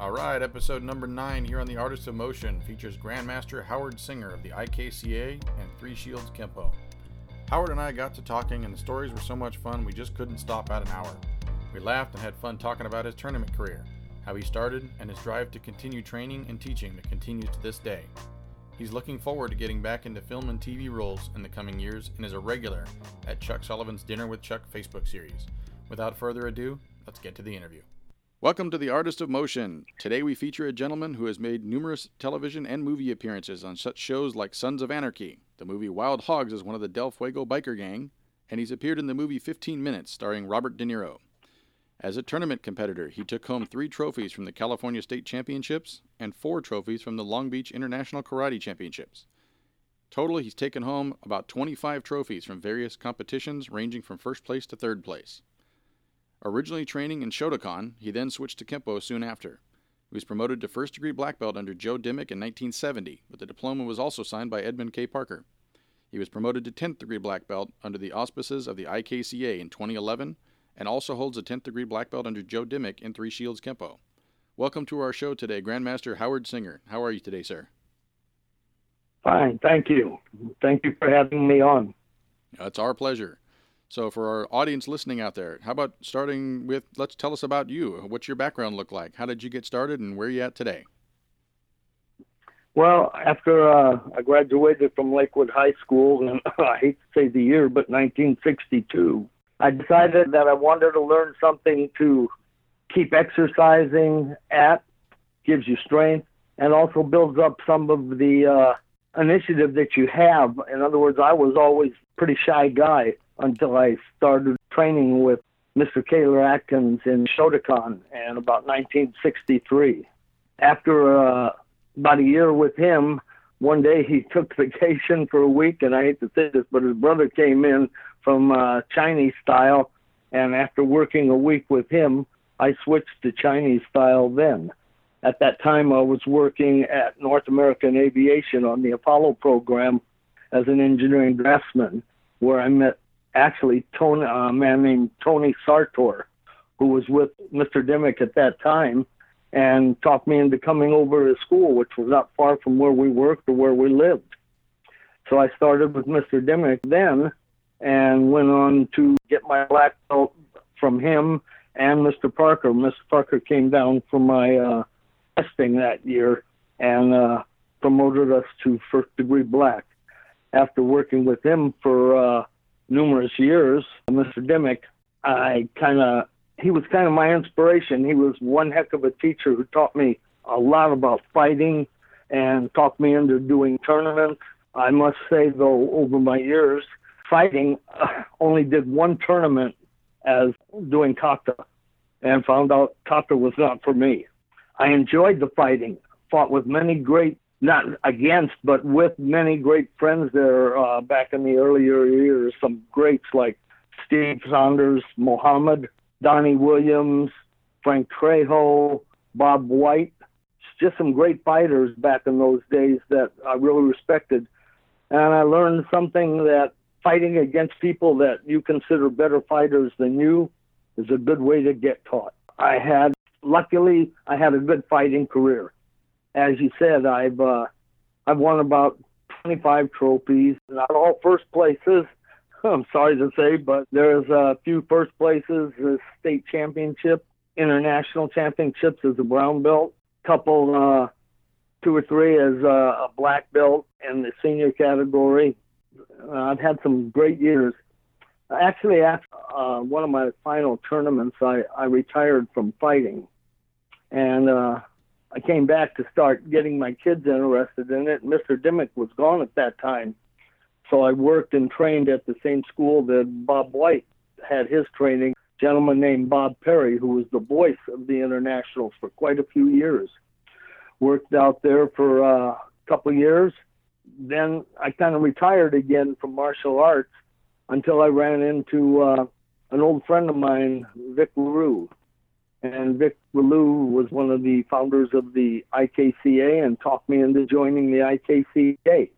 All right, episode number nine here on the Artist of Motion features Grandmaster Howard Singer of the IKCA and Three Shields Kempo. Howard and I got to talking, and the stories were so much fun we just couldn't stop at an hour. We laughed and had fun talking about his tournament career, how he started, and his drive to continue training and teaching that continues to this day. He's looking forward to getting back into film and TV roles in the coming years and is a regular at Chuck Sullivan's Dinner with Chuck Facebook series. Without further ado, let's get to the interview. Welcome to the Artist of Motion. Today we feature a gentleman who has made numerous television and movie appearances on such shows like Sons of Anarchy, the movie Wild Hogs as one of the Del Fuego biker gang, and he's appeared in the movie 15 Minutes starring Robert De Niro. As a tournament competitor, he took home three trophies from the California State Championships and four trophies from the Long Beach International Karate Championships. Total, he's taken home about 25 trophies from various competitions ranging from first place to third place. Originally training in Shotokan, he then switched to Kempo soon after. He was promoted to first degree black belt under Joe Dimmick in 1970, but the diploma was also signed by Edmund K. Parker. He was promoted to 10th degree black belt under the auspices of the IKCA in 2011 and also holds a 10th degree black belt under Joe Dimmick in Three Shields Kempo. Welcome to our show today, Grandmaster Howard Singer. How are you today, sir? Fine, thank you. Thank you for having me on. It's our pleasure. So, for our audience listening out there, how about starting with let's tell us about you. What's your background look like? How did you get started, and where are you at today? Well, after uh, I graduated from Lakewood High School, and I hate to say the year, but 1962, I decided that I wanted to learn something to keep exercising at, gives you strength, and also builds up some of the uh, initiative that you have. In other words, I was always a pretty shy guy until I started training with Mr. Kaler Atkins in Shotokan in about 1963. After uh, about a year with him, one day he took vacation for a week, and I hate to say this, but his brother came in from uh, Chinese style, and after working a week with him, I switched to Chinese style then. At that time, I was working at North American Aviation on the Apollo program as an engineering draftsman, where I met actually Tony, a man named Tony Sartor, who was with Mr. Dimmick at that time, and talked me into coming over to school, which was not far from where we worked or where we lived. So I started with Mr. Dimmick then, and went on to get my black belt from him and Mr. Parker. Mr. Parker came down for my uh, testing that year and uh, promoted us to first degree black. After working with him for uh, numerous years, Mr. Dimmick, I kind of he was kind of my inspiration. He was one heck of a teacher who taught me a lot about fighting and talked me into doing tournaments. I must say, though, over my years, fighting, uh, only did one tournament as doing kata and found out kata was not for me. I enjoyed the fighting, fought with many great, not against, but with many great friends there uh, back in the earlier years. Some greats like Steve Sanders, Muhammad, Donnie Williams, Frank Trejo, Bob White. Just some great fighters back in those days that I really respected. And I learned something that fighting against people that you consider better fighters than you is a good way to get taught. I had, luckily, I had a good fighting career. As you said, I've uh, I've won about 25 trophies, not all first places. I'm sorry to say, but there's a few first places, a state championship, international championships as a brown belt, couple, uh, two or three as a black belt in the senior category, uh, I've had some great years. Actually, after uh, one of my final tournaments, I, I retired from fighting, and uh, I came back to start getting my kids interested in it. Mr. Dimmick was gone at that time, so I worked and trained at the same school that Bob White had his training. A gentleman named Bob Perry, who was the voice of the internationals for quite a few years, worked out there for a couple years then I kind of retired again from martial arts until I ran into uh, an old friend of mine, Vic LaRue. And Vic LaRue was one of the founders of the IKCA and talked me into joining the IKCA.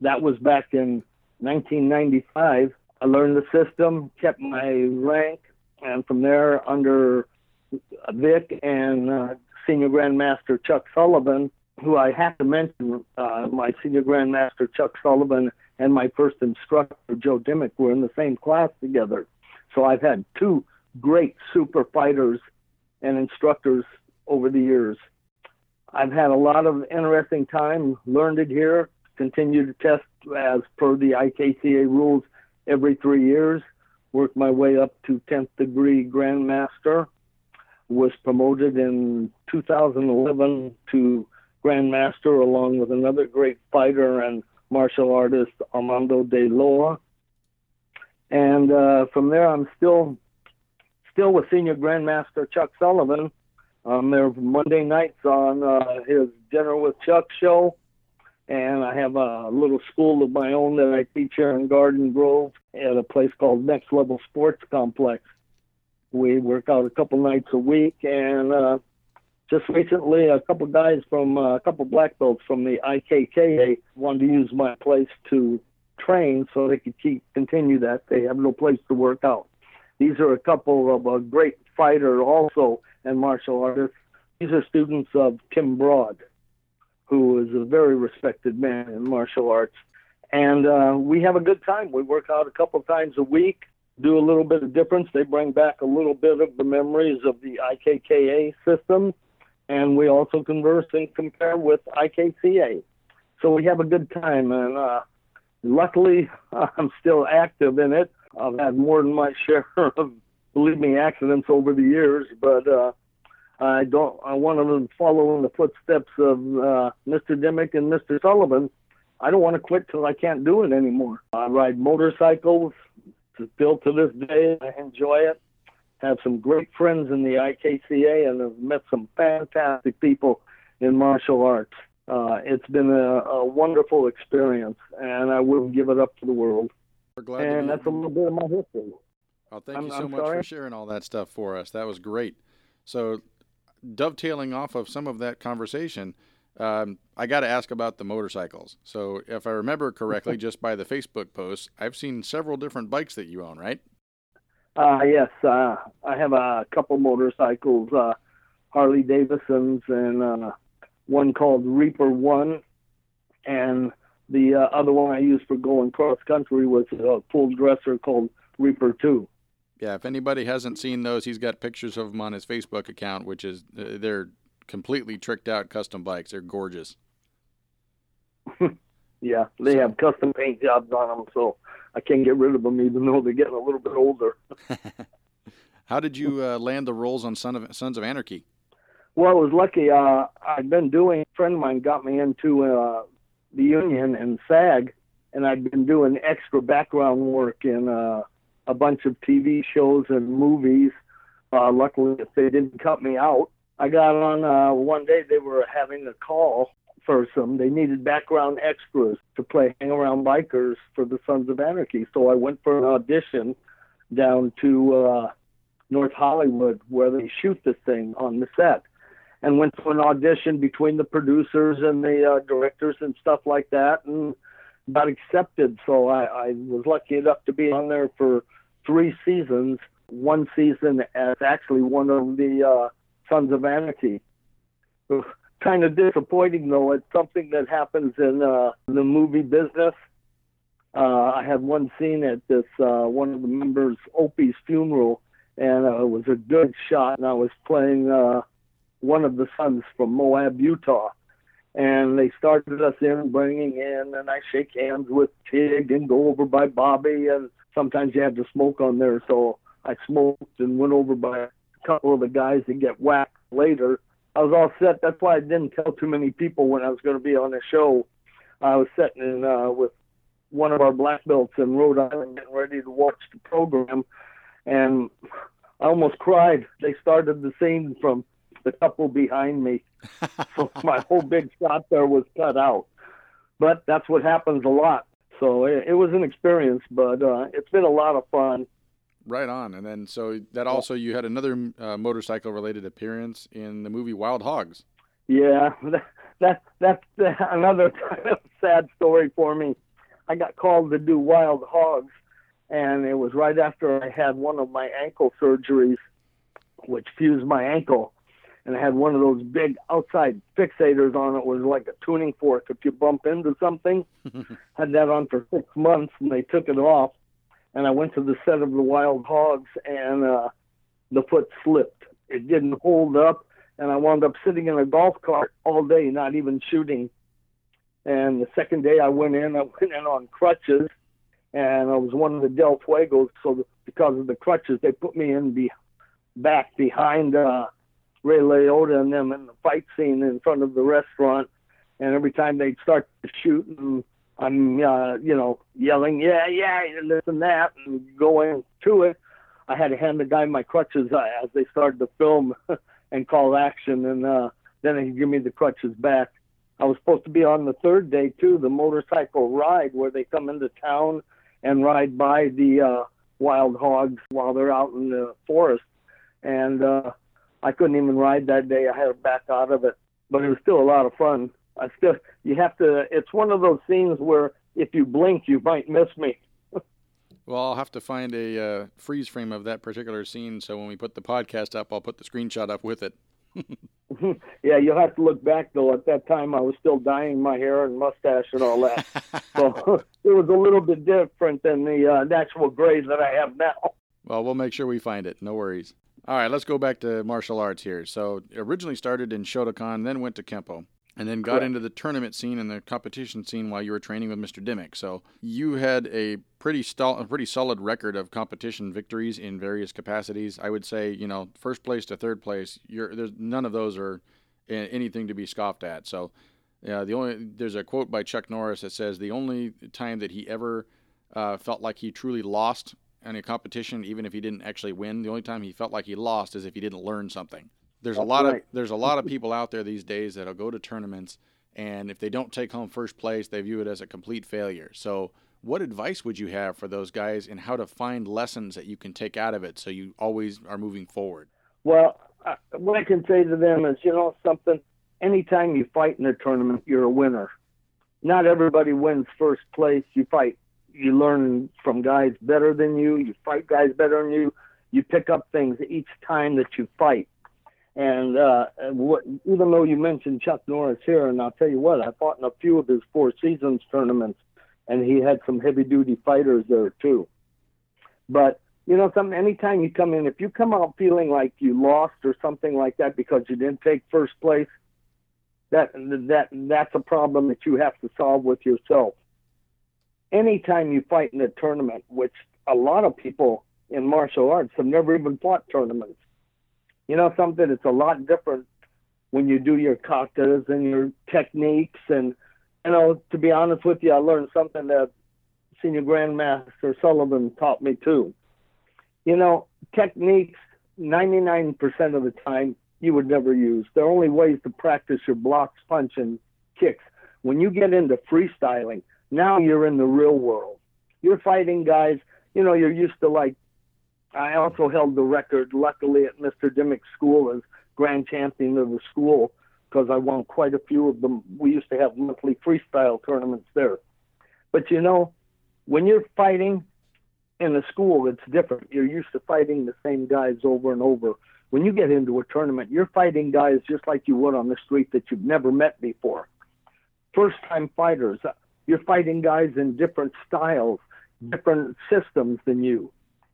That was back in 1995. I learned the system, kept my rank, and from there, under Vic and uh, Senior Grandmaster Chuck Sullivan, who I have to mention, uh, my Senior Grandmaster Chuck Sullivan and my first instructor Joe Dimmick were in the same class together. So I've had two great super fighters and instructors over the years. I've had a lot of interesting time, learned it here, continue to test as per the IKCA rules every three years, worked my way up to 10th degree Grandmaster, was promoted in 2011 to Grandmaster along with another great fighter and martial artist, Armando de Loa. And uh, from there, I'm still still with Senior Grandmaster Chuck Sullivan. I'm there Monday nights on uh, his Dinner with Chuck show and I have a little school of my own that I teach here in Garden Grove at a place called Next Level Sports Complex. We work out a couple nights a week, and uh, just recently, a couple guys from uh, a couple black belts from the IKKA wanted to use my place to train, so they could keep continue that. They have no place to work out. These are a couple of a great fighter also and martial artists. These are students of Tim Broad who is a very respected man in martial arts. And uh, we have a good time. We work out a couple times a week, do a little bit of difference. They bring back a little bit of the memories of the IKKA system, and we also converse and compare with IKCA. So we have a good time, and uh, luckily, I'm still active in it. I've had more than my share of, believe me, accidents over the years, but uh, I don't. I want to follow in the footsteps of uh, Mr. Dimmick and Mr. Sullivan. I don't want to quit till I can't do it anymore. I ride motorcycles still to this day. I enjoy it. Have some great friends in the IKCA and have met some fantastic people in martial arts. Uh, it's been a, a, wonderful experience, and I wouldn't give it up for the world. And that's a little bit of my history. Well, thank I'm, you so I'm much sorry? for sharing all that stuff for us. That was great. So dovetailing off of some of that conversation, um, I got to ask about the motorcycles. So, if I remember correctly, just by the Facebook posts, I've seen several different bikes that you own, right? Uh, yes, uh, I have a couple motorcycles, uh, Harley Davidsons, and uh, one called Reaper One, and the uh, other one I used for going cross country was a full dresser called Reaper Two yeah, if anybody hasn't seen those, he's got pictures of them on his Facebook account, which is uh, they're completely tricked out custom bikes. They're gorgeous. yeah, they so. have custom paint jobs on them, so I can't get rid of them, even though they're getting a little bit older. How did you uh, land the roles on Son of, Sons of Anarchy? Well, I was lucky. Uh, I'd been doing. A friend of mine got me into uh, the union and SAG, and I'd been doing extra background work in uh, a bunch of TV shows and movies. Uh, luckily, if they didn't cut me out, I got on uh, one day. They were having a call for some. They needed background extras to play Hang Around Bikers for the Sons of Anarchy. So I went for an audition down to uh, North Hollywood where they shoot this thing on the set and went to an audition between the producers and the uh, directors and stuff like that and got accepted. So I, I was lucky enough to be on there for three seasons. One season as actually one of the uh, Sons of Anarchy. Kind of disappointing though. It's something that happens in uh, the movie business. Uh, I had one scene at this uh, one of the members' Opie's funeral, and uh, it was a good shot. And I was playing uh, one of the sons from Moab, Utah and they started us in bringing in and I shake hands with Tig and go over by Bobby and sometimes you have to smoke on there so I smoked and went over by a couple of the guys that get whacked later. I was all set. That's why I didn't tell too many people when I was going to be on the show. I was sitting in uh, with one of our black belts in Rhode Island getting ready to watch the program and I almost cried. They started the scene from the couple behind me. so my whole big shot there was cut out. But that's what happens a lot. So it, it was an experience, but uh, it's been a lot of fun. Right on. And then, so that also, you had another uh, motorcycle related appearance in the movie Wild Hogs. Yeah, that, that, that's another kind of sad story for me. I got called to do Wild Hogs, and it was right after I had one of my ankle surgeries, which fused my ankle and it had one of those big outside fixators on it. was like a tuning fork if you bump into something. had that on for six months, and they took it off. And I went to the set of the Wild Hogs, and uh, the foot slipped. It didn't hold up, and I wound up sitting in a golf cart all day, not even shooting. And the second day I went in, I went in on crutches, and I was one of the Del Fuegos. So because of the crutches, they put me in the back behind uh, Ray Liotta and them in the fight scene in front of the restaurant. And every time they'd start to shoot, and I'm, uh, you know, yelling, yeah, yeah, and this and that, and going to it. I had to hand the guy my crutches uh, as they started to film and call action, and uh, then he'd give me the crutches back. I was supposed to be on the third day too, the motorcycle ride where they come into town and ride by the uh, wild hogs while they're out in the forest. And uh, I couldn't even ride that day. I had to back out of it, but it was still a lot of fun. I still, you have to. It's one of those scenes where if you blink, you might miss me. Well, I'll have to find a uh, freeze frame of that particular scene, so when we put the podcast up, I'll put the screenshot up with it. yeah, you'll have to look back though. At that time, I was still dyeing my hair and mustache and all that, so it was a little bit different than the uh, natural gray that I have now. Well, we'll make sure we find it. No worries. All right, let's go back to martial arts here. So, originally started in Shotokan, then went to Kempo and then got Correct. into the tournament scene and the competition scene while you were training with Mr. Dimmick. So you had a pretty st- a pretty solid record of competition victories in various capacities. I would say, you know, first place to third place, there's none of those are anything to be scoffed at. So yeah, the only there's a quote by Chuck Norris that says the only time that he ever uh, felt like he truly lost in a competition, even if he didn't actually win, the only time he felt like he lost is if he didn't learn something. There's That's a lot right. of there's a lot of people out there these days that'll go to tournaments and if they don't take home first place, they view it as a complete failure. So, what advice would you have for those guys in how to find lessons that you can take out of it so you always are moving forward? Well, uh, what I can say to them is, you know, something. Anytime you fight in a tournament, you're a winner. Not everybody wins first place. You fight. You learn from guys better than you. You fight guys better than you. You pick up things each time that you fight. And uh, what, even though you mentioned Chuck Norris here, and I'll tell you what, I fought in a few of his Four Seasons tournaments, and he had some heavy duty fighters there too. But you know, some anytime you come in, if you come out feeling like you lost or something like that because you didn't take first place, that that that's a problem that you have to solve with yourself. Anytime you fight in a tournament, which a lot of people in martial arts have never even fought tournaments you know something? It's a lot different when you do your katas and your techniques. And you know to be honest with you i learned something that senior grandmaster sullivan taught me too. You know techniques 99% of the time you would never use. There are only ways to practice your blocks punch and kicks. When you get into freestyling now you're in the real world you're fighting guys you know you're used to like I also held the record, luckily, at Mr. Dimmick's school as grand champion of the school because I won quite a few of them. We used to have monthly freestyle tournaments there. But you know, when you're fighting in a school, it's different. You're used to fighting the same guys over and over. When you get into a tournament, you're fighting guys just like you would on the street that you've never met before. First time fighters, you're fighting guys in different styles, different systems than you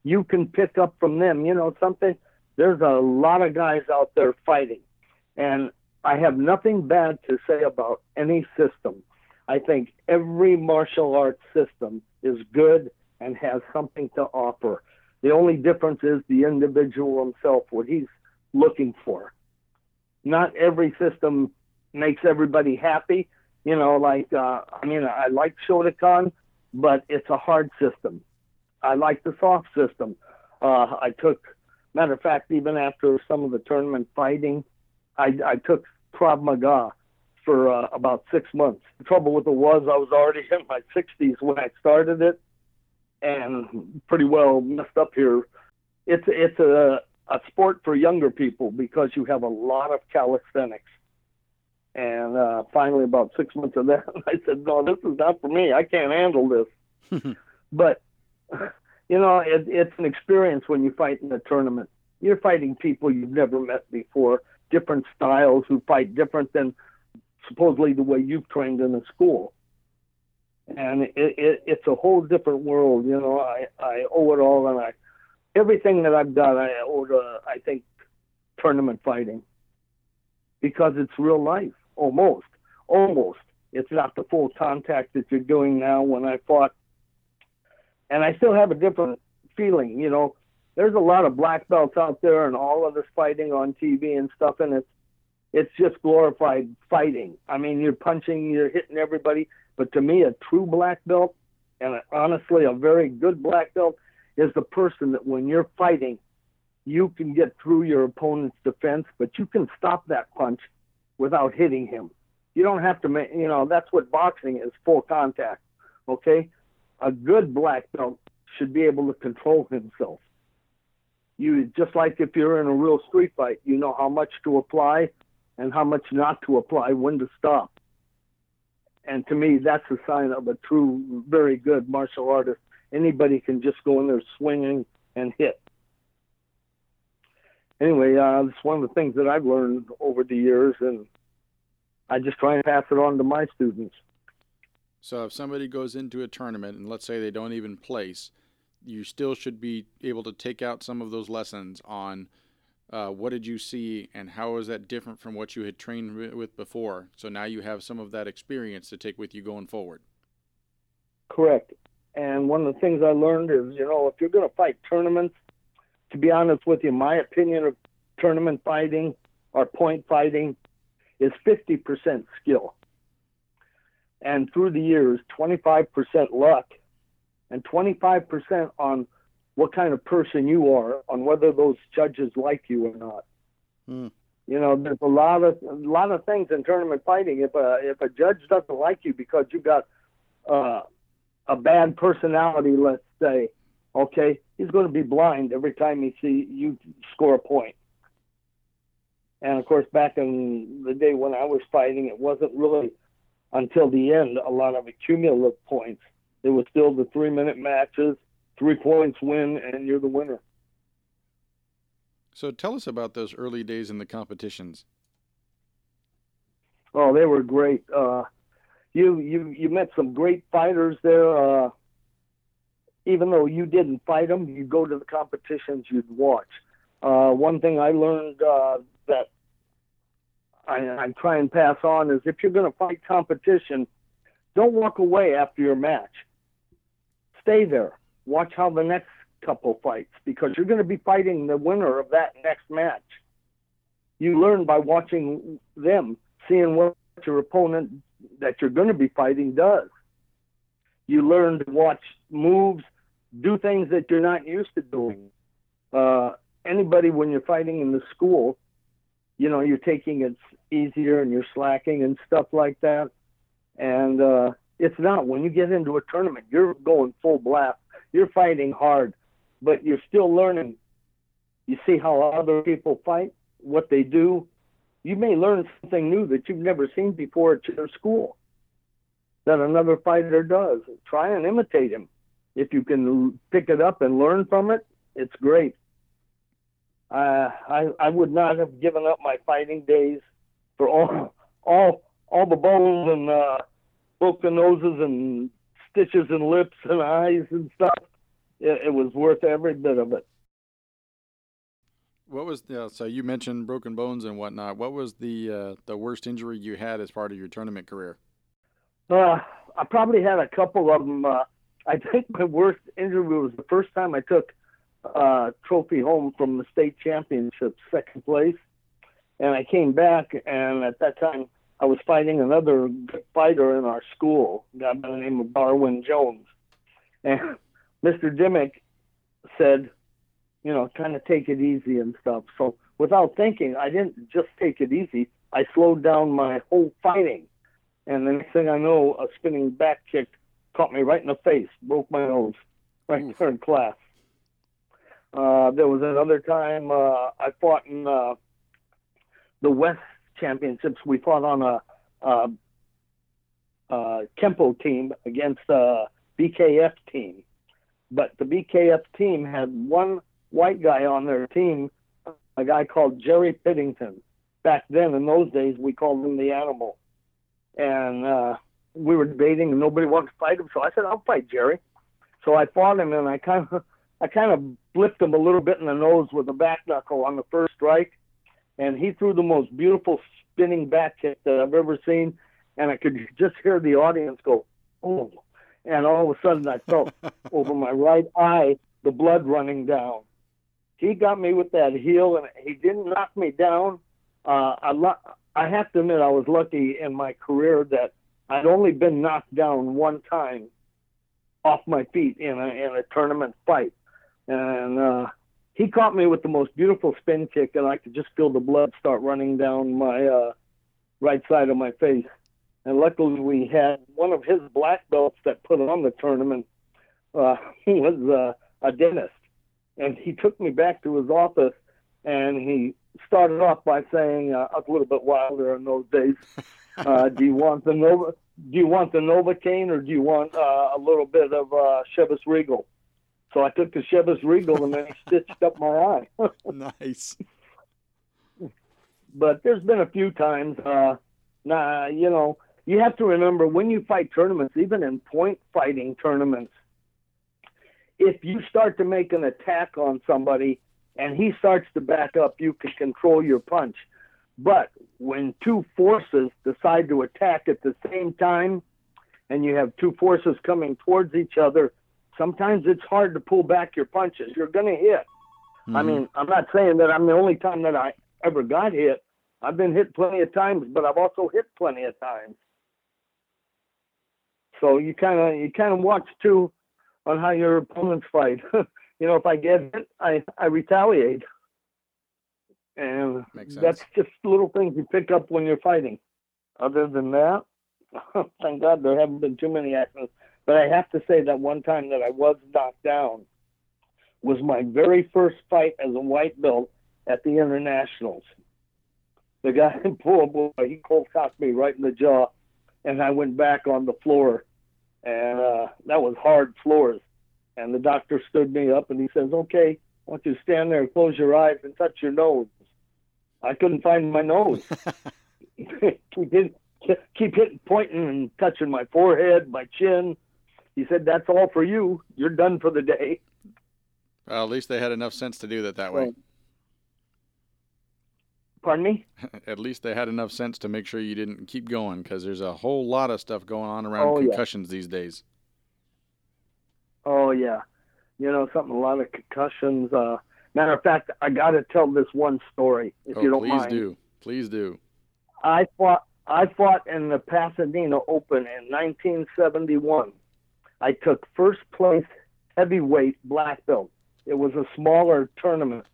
you can pick up from them. You know something? There's a lot of guys out there fighting, and I have nothing bad to say about any system. I think every martial arts system is good and has something to offer. The only difference is the individual himself, what he's looking for. Not every system makes everybody happy. You know, like, uh, I mean, I like Shotokan, but it's a hard system. I like the soft system. Uh, I took, matter of fact, even after some of the tournament fighting, I, I took Krav Maga for uh, about six months. The trouble with it was I was already in my 60s when I started it, and pretty well messed up here. It's it's a a sport for younger people because you have a lot of calisthenics. And uh, finally, about six months of that, I said, "No, this is not for me. I can't handle this." but you know, it, it's an experience when you fight in a tournament. You're fighting people you've never met before. different styles who fight different than supposedly the way you've trained in a school. And it, it, it's a whole different world, you know. I, I owe it all, and I everything that I've done, I owe to I think tournament fighting because it's real life, almost, almost. It's not the full contact that you're doing now. When I fought, and I still have a different feeling, you know. There's a lot of black belts out there, and all of this fighting on TV and stuff, and it's it's just glorified fighting. I mean, you're punching, you're hitting everybody, but to me, a true black belt, and honestly, a very good black belt, is the person that when you're fighting, you can get through your opponent's defense, but you can stop that punch without hitting him. You don't have to make, you know, that's what boxing is full contact. Okay? A good black belt should be able to control himself. You just like if you're in a real street fight, you know how much to apply and how much not to apply, when to stop. And to me, that's a sign of a true, very good martial artist. Anybody can just go in there swinging and hit. Anyway, uh, it's one of the things that I've learned over the years, and I just try and pass it on to my students. So if somebody goes into a tournament and let's say they don't even place, you still should be able to take out some of those lessons on uh, what did you see and how is that different from what you had trained with before? So now you have some of that experience to take with you going forward. Correct. And one of the things I learned is, you know, if you're going to fight tournaments, to be honest with you, my opinion of tournament fighting or point fighting is 50% skill. And through the years, 25% luck and 25% on what kind of person you are, on whether those judges like you or not. Hmm. You know, there's a lot of a lot of things in tournament fighting. If a if a judge doesn't like you because you got uh, a bad personality, let's say, okay, he's going to be blind every time he see you score a point. And of course, back in the day when I was fighting, it wasn't really until the end a lot of accumulative points. It was still the three minute matches, three points win, and you're the winner. So tell us about those early days in the competitions. Oh, they were great. Uh, you you you met some great fighters there. Uh, even though you didn't fight them, you go to the competitions, you'd watch. Uh, one thing I learned uh, that I, I try and pass on is if you're going to fight competition, don't walk away after your match. Stay there. Watch how the next couple fights because you're going to be fighting the winner of that next match. You learn by watching them, seeing what your opponent that you're going to be fighting does. You learn to watch moves, do things that you're not used to doing. Uh, anybody, when you're fighting in the school, you know, you're taking it easier and you're slacking and stuff like that. And uh, it's not. When you get into a tournament, you're going full blast. You're fighting hard, but you're still learning. You see how other people fight, what they do. You may learn something new that you've never seen before at your school that another fighter does. Try and imitate him. If you can pick it up and learn from it, it's great. Uh, I I would not have given up my fighting days for all all all the bones and uh, broken noses and stitches and lips and eyes and stuff. It, it was worth every bit of it. What was the, so you mentioned broken bones and whatnot? What was the uh, the worst injury you had as part of your tournament career? Uh, I probably had a couple of them. Uh, I think my worst injury was the first time I took a trophy home from the state championship, second place, and I came back, and at that time I was fighting another fighter in our school, a guy by the name of Darwin Jones. And Mr. Dimmick said, you know, kind of take it easy and stuff. So without thinking, I didn't just take it easy. I slowed down my whole fighting. And the next thing I know, a spinning back kick caught me right in the face, broke my nose, right Oof. there in class. Uh, there was another time uh, I fought in uh, the West championships, we fought on a, a, a Kempo team against a BKF team. But the BKF team had one white guy on their team, a guy called Jerry Piddington. back then in those days we called him the animal. And uh, we were debating, and nobody wanted to fight him. So I said, "I'll fight Jerry." So I fought him, and I kind of I kind of blipped him a little bit in the nose with a back knuckle on the first strike, and he threw the most beautiful spinning back kick that I've ever seen, and I could just hear the audience go, "Oh!" And all of a sudden, I felt over my right eye the blood running down. He got me with that heel, and he didn't knock me down. Uh, I, lo- I have to admit, I was lucky in my career that I'd only been knocked down one time off my feet in a in a tournament fight, and uh, he caught me with the most beautiful spin kick, and I could just feel the blood start running down my uh, right side of my face. And luckily, we had one of his black belts that put on the tournament uh, was uh, a dentist, and he took me back to his office, and he started off by saying uh, a little bit wilder in those days. Uh, do you want the Nova? Do you want the Novocaine or do you want uh, a little bit of uh, Chivas Regal? So I took the Chivas Regal and then he stitched up my eye. nice. But there's been a few times. Uh, nah, you know, you have to remember when you fight tournaments, even in point fighting tournaments, if you start to make an attack on somebody and he starts to back up, you can control your punch. But when two forces decide to attack at the same time, and you have two forces coming towards each other, sometimes it's hard to pull back your punches. You're going to hit. Mm-hmm. I mean, I'm not saying that I'm the only time that I ever got hit. I've been hit plenty of times, but I've also hit plenty of times. So you kind of you kind of watch too on how your opponents fight. you know, if I get hit, I I retaliate and that's just little things you pick up when you're fighting. Other than that, thank God there haven't been too many accidents. But I have to say that one time that I was knocked down was my very first fight as a white belt at the internationals. The guy in poor boy, he cold cocked me right in the jaw, and I went back on the floor, and uh, that was hard floors. And the doctor stood me up and he says, "Okay, I want you to stand there, and close your eyes, and touch your nose." I couldn't find my nose. he did keep hitting, pointing, and touching my forehead, my chin. He said, "That's all for you. You're done for the day." Well, at least they had enough sense to do that that way. Pardon me? at least they had enough sense to make sure you didn't keep going because there's a whole lot of stuff going on around oh, concussions yeah. these days. Oh yeah, you know something. A lot of concussions. Uh, Matter of fact, I got to tell this one story, if oh, you don't please mind. Please do. Please do. I fought. I fought in the Pasadena Open in 1971. I took first place heavyweight black belt. It was a smaller tournament,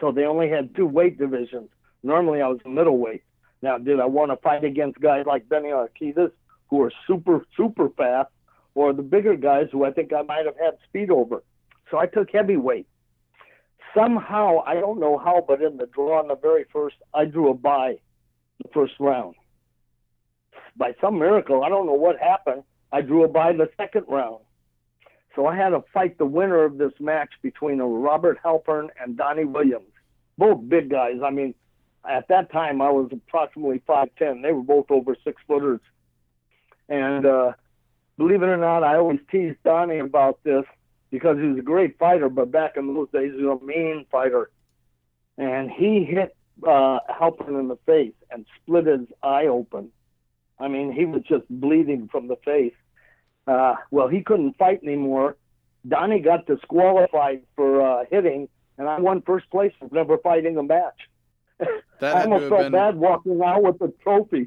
so they only had two weight divisions. Normally, I was middleweight. Now, did I want to fight against guys like Benny Urquidez, who are super, super fast, or the bigger guys who I think I might have had speed over? So I took heavyweight somehow, I don't know how, but in the draw in the very first, I drew a bye the first round. By some miracle, I don't know what happened. I drew a bye the second round. So I had to fight the winner of this match between Robert Halpern and Donnie Williams. Both big guys. I mean, at that time I was approximately five ten. They were both over six footers. And uh, believe it or not, I always teased Donnie about this because he was a great fighter, but back in those days, he was a mean fighter. And he hit uh, Halpern in the face and split his eye open. I mean, he was just bleeding from the face. Uh, well, he couldn't fight anymore. Donnie got disqualified for uh, hitting, and I won first place for never fighting a match. That I almost felt been... bad walking out with the trophy.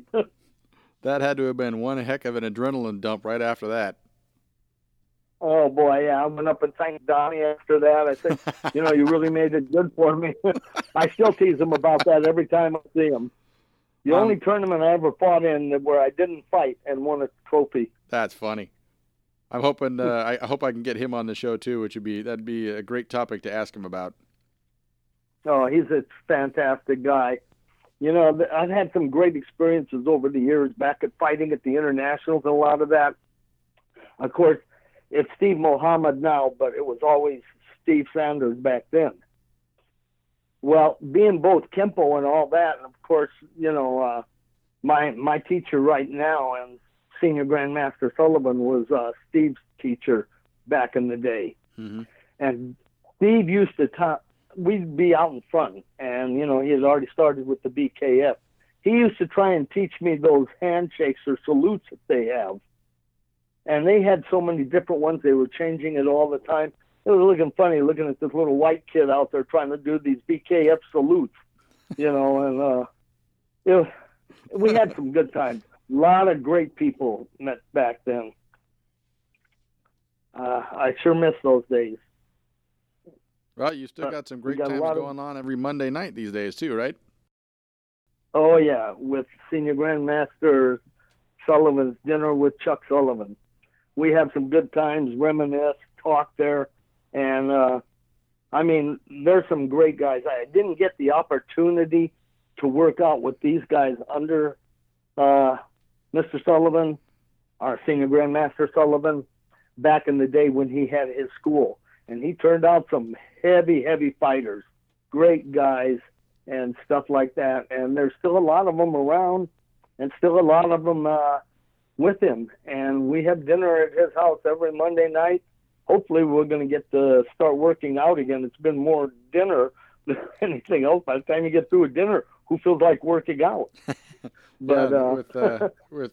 that had to have been one heck of an adrenaline dump right after that. Oh boy, yeah, I went up and thanked Donnie after that. I said, you know, you really made it good for me. I still tease him about that every time I see him. The um, only tournament I ever fought in where I didn't fight and won a trophy. That's funny. I'm hoping. Uh, I hope I can get him on the show too, which would be that'd be a great topic to ask him about. Oh, he's a fantastic guy. You know, I've had some great experiences over the years back at fighting at the internationals and a lot of that. Of course, it's Steve Muhammad now, but it was always Steve Sanders back then. well, being both Kempo and all that, and of course, you know, uh, my my teacher right now and senior grandmaster Sullivan was uh, Steve's teacher back in the day, Mm-hmm. and Steve used to ta- we'd be out in front, and you know he had already started with the BKF. He used to try and teach me those handshakes or salutes that they have, and they had so many different ones. They were changing it all the time. It was looking funny looking at this little white kid out there trying to do these BKF salutes, you know, and uh, it was, we had some good times. A lot of great people met back then. Uh, I sure miss those days. Well, you still got some great got times of- going on every Monday night these days too, right? Oh yeah, with Senior Grandmaster Sullivan's dinner with Chuck Sullivan. We have some good times, reminisce, talk there, and uh, I mean, there's some great guys. I didn't get the opportunity to work out with these guys under uh, Mr. Sullivan, our Senior Grandmaster Sullivan, back in the day when he had his school, and he turned out some heavy, heavy fighters, great guys and stuff like that. And there's still a lot of them around, and still a lot of them uh, with him. And we have dinner at his house every Monday night. Hopefully, we're going to get to start working out again. It's been more dinner than anything else. By the time you get through a dinner, who feels like working out? But yeah, uh, with uh, with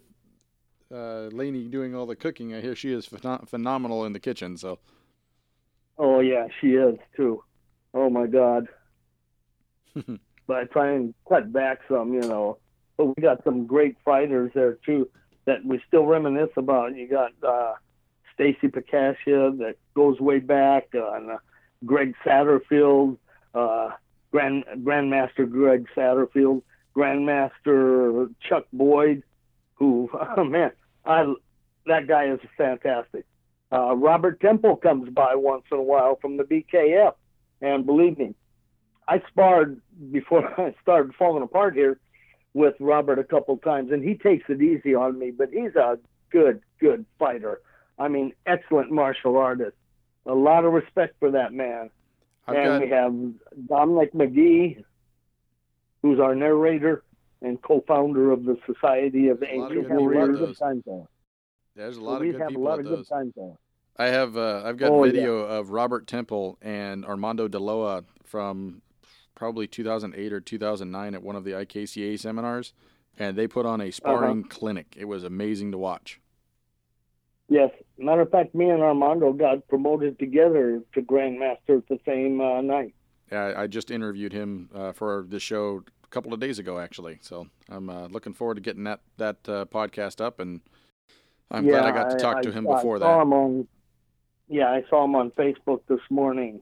uh, Lainey doing all the cooking, I hear she is phenom- phenomenal in the kitchen. So Oh yeah, she is too. Oh my God. but I try and cut back some, you know. But we got some great fighters there too that we still reminisce about. You got uh, Stacy Picassia that goes way back, uh, and uh, Greg Satterfield, uh, Grand Grandmaster Greg Satterfield, Grandmaster Chuck Boyd, who oh man, I that guy is fantastic. Uh, Robert Temple comes by once in a while from the BKF, and believe me, I sparred before I started falling apart here with Robert a couple times, and he takes it easy on me, but he's a good, good fighter. I mean, excellent martial artist. A lot of respect for that man. I've and got we have Dominic McGee, who's our narrator and co-founder of the Society of There's a lot Ancient people Warriors. those. Times there. there's a lot we of good have a people lot of good times there. I have uh, I've got Oh, yeah. video of Robert Temple and Armando Deloa from probably 2008 or 2009 at one of the IKCA seminars, and they put on Uh-huh. a sparring clinic. It was amazing to watch. Yes. Matter of fact, me and Armando got promoted together to Grandmaster at the same uh, night. Yeah, I I just interviewed him uh, for the show a couple of days ago, actually. So I'm uh, looking forward to getting that that uh, podcast up, and I'm glad I got to talk to him I before saw that. Him on, yeah, I saw him on Facebook this morning,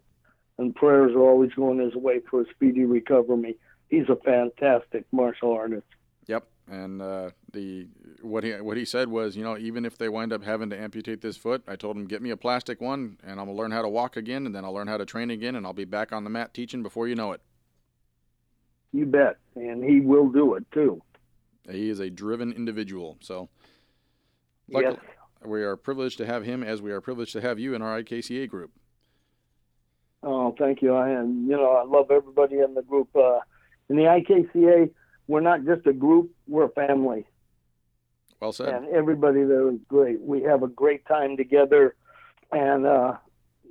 and prayers are always going his way for a speedy recovery. He's a fantastic martial artist. Yep, and uh, the what he what he said was, you know, even if they wind up having to amputate this foot, I told him get me a plastic one, and I'm gonna learn how to walk again, and then I'll learn how to train again, and I'll be back on the mat teaching before you know it. You bet, and he will do it too. He is a driven individual, so Yes. we are privileged to have him, as we are privileged to have you in our IKCA group. Oh, thank you. I and you know I love everybody in the group. Uh, in the IKCA, we're not just a group; we're a family, Well said. and everybody there is great. We have a great time together, and uh,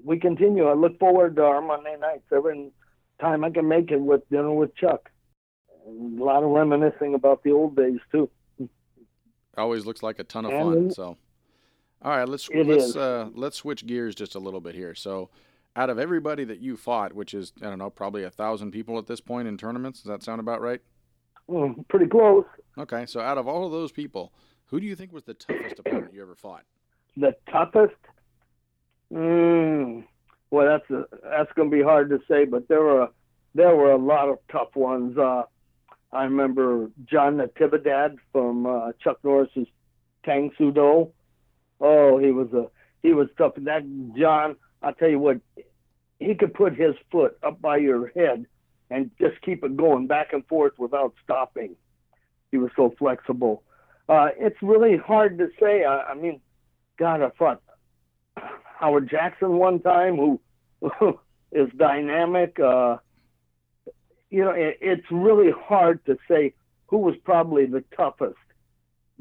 we continue. I look forward to our Monday nights every time I can make it with dinner with Chuck. And a lot of reminiscing about the old days too. Always looks like a ton of And fun. So, all right, let's let's uh, let's switch gears just a little bit here. So, out of everybody that you fought, which is I don't know, probably a thousand people at this point in tournaments, does that sound about right? Mm, pretty close. Okay, so out of all of those people, who do you think was the toughest opponent you ever fought? The toughest. Mm, well, that's a, that's going to be hard to say, but there were there were a lot of tough ones. Uh, I remember John Natividad from uh, Chuck Norris's Tang Soo Do. Oh, he was a he was tough. That John, I'll tell you what, he could put his foot up by your head and just keep it going back and forth without stopping. He was so flexible. Uh, it's really hard to say. I, I mean, God, I fought Howard Jackson one time, who is dynamic. Uh, you know, it, it's really hard to say who was probably the toughest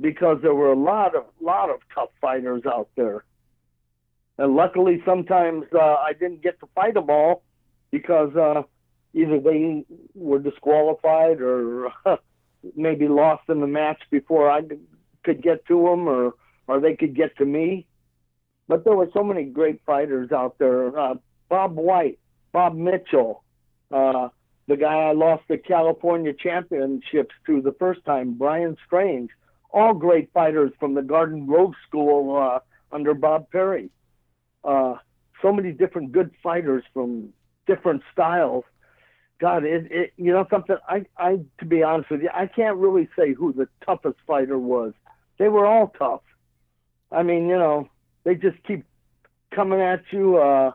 because there were a lot of lot of tough fighters out there. And luckily, sometimes uh, I didn't get to fight them all because uh, either they were disqualified or maybe lost in the match before I could get to them, or or they could get to me. But there were so many great fighters out there. Uh, Bob White, Bob Mitchell, uh, the guy I lost the California championships to the first time, Brian Strange, all great fighters from the Garden Grove School uh, under Bob Perry. Uh, so many different good fighters from different styles. God, it, it you know something. I, I to be honest with you, I can't really say who the toughest fighter was. They were all tough. I mean, you know, they just keep coming at you, uh,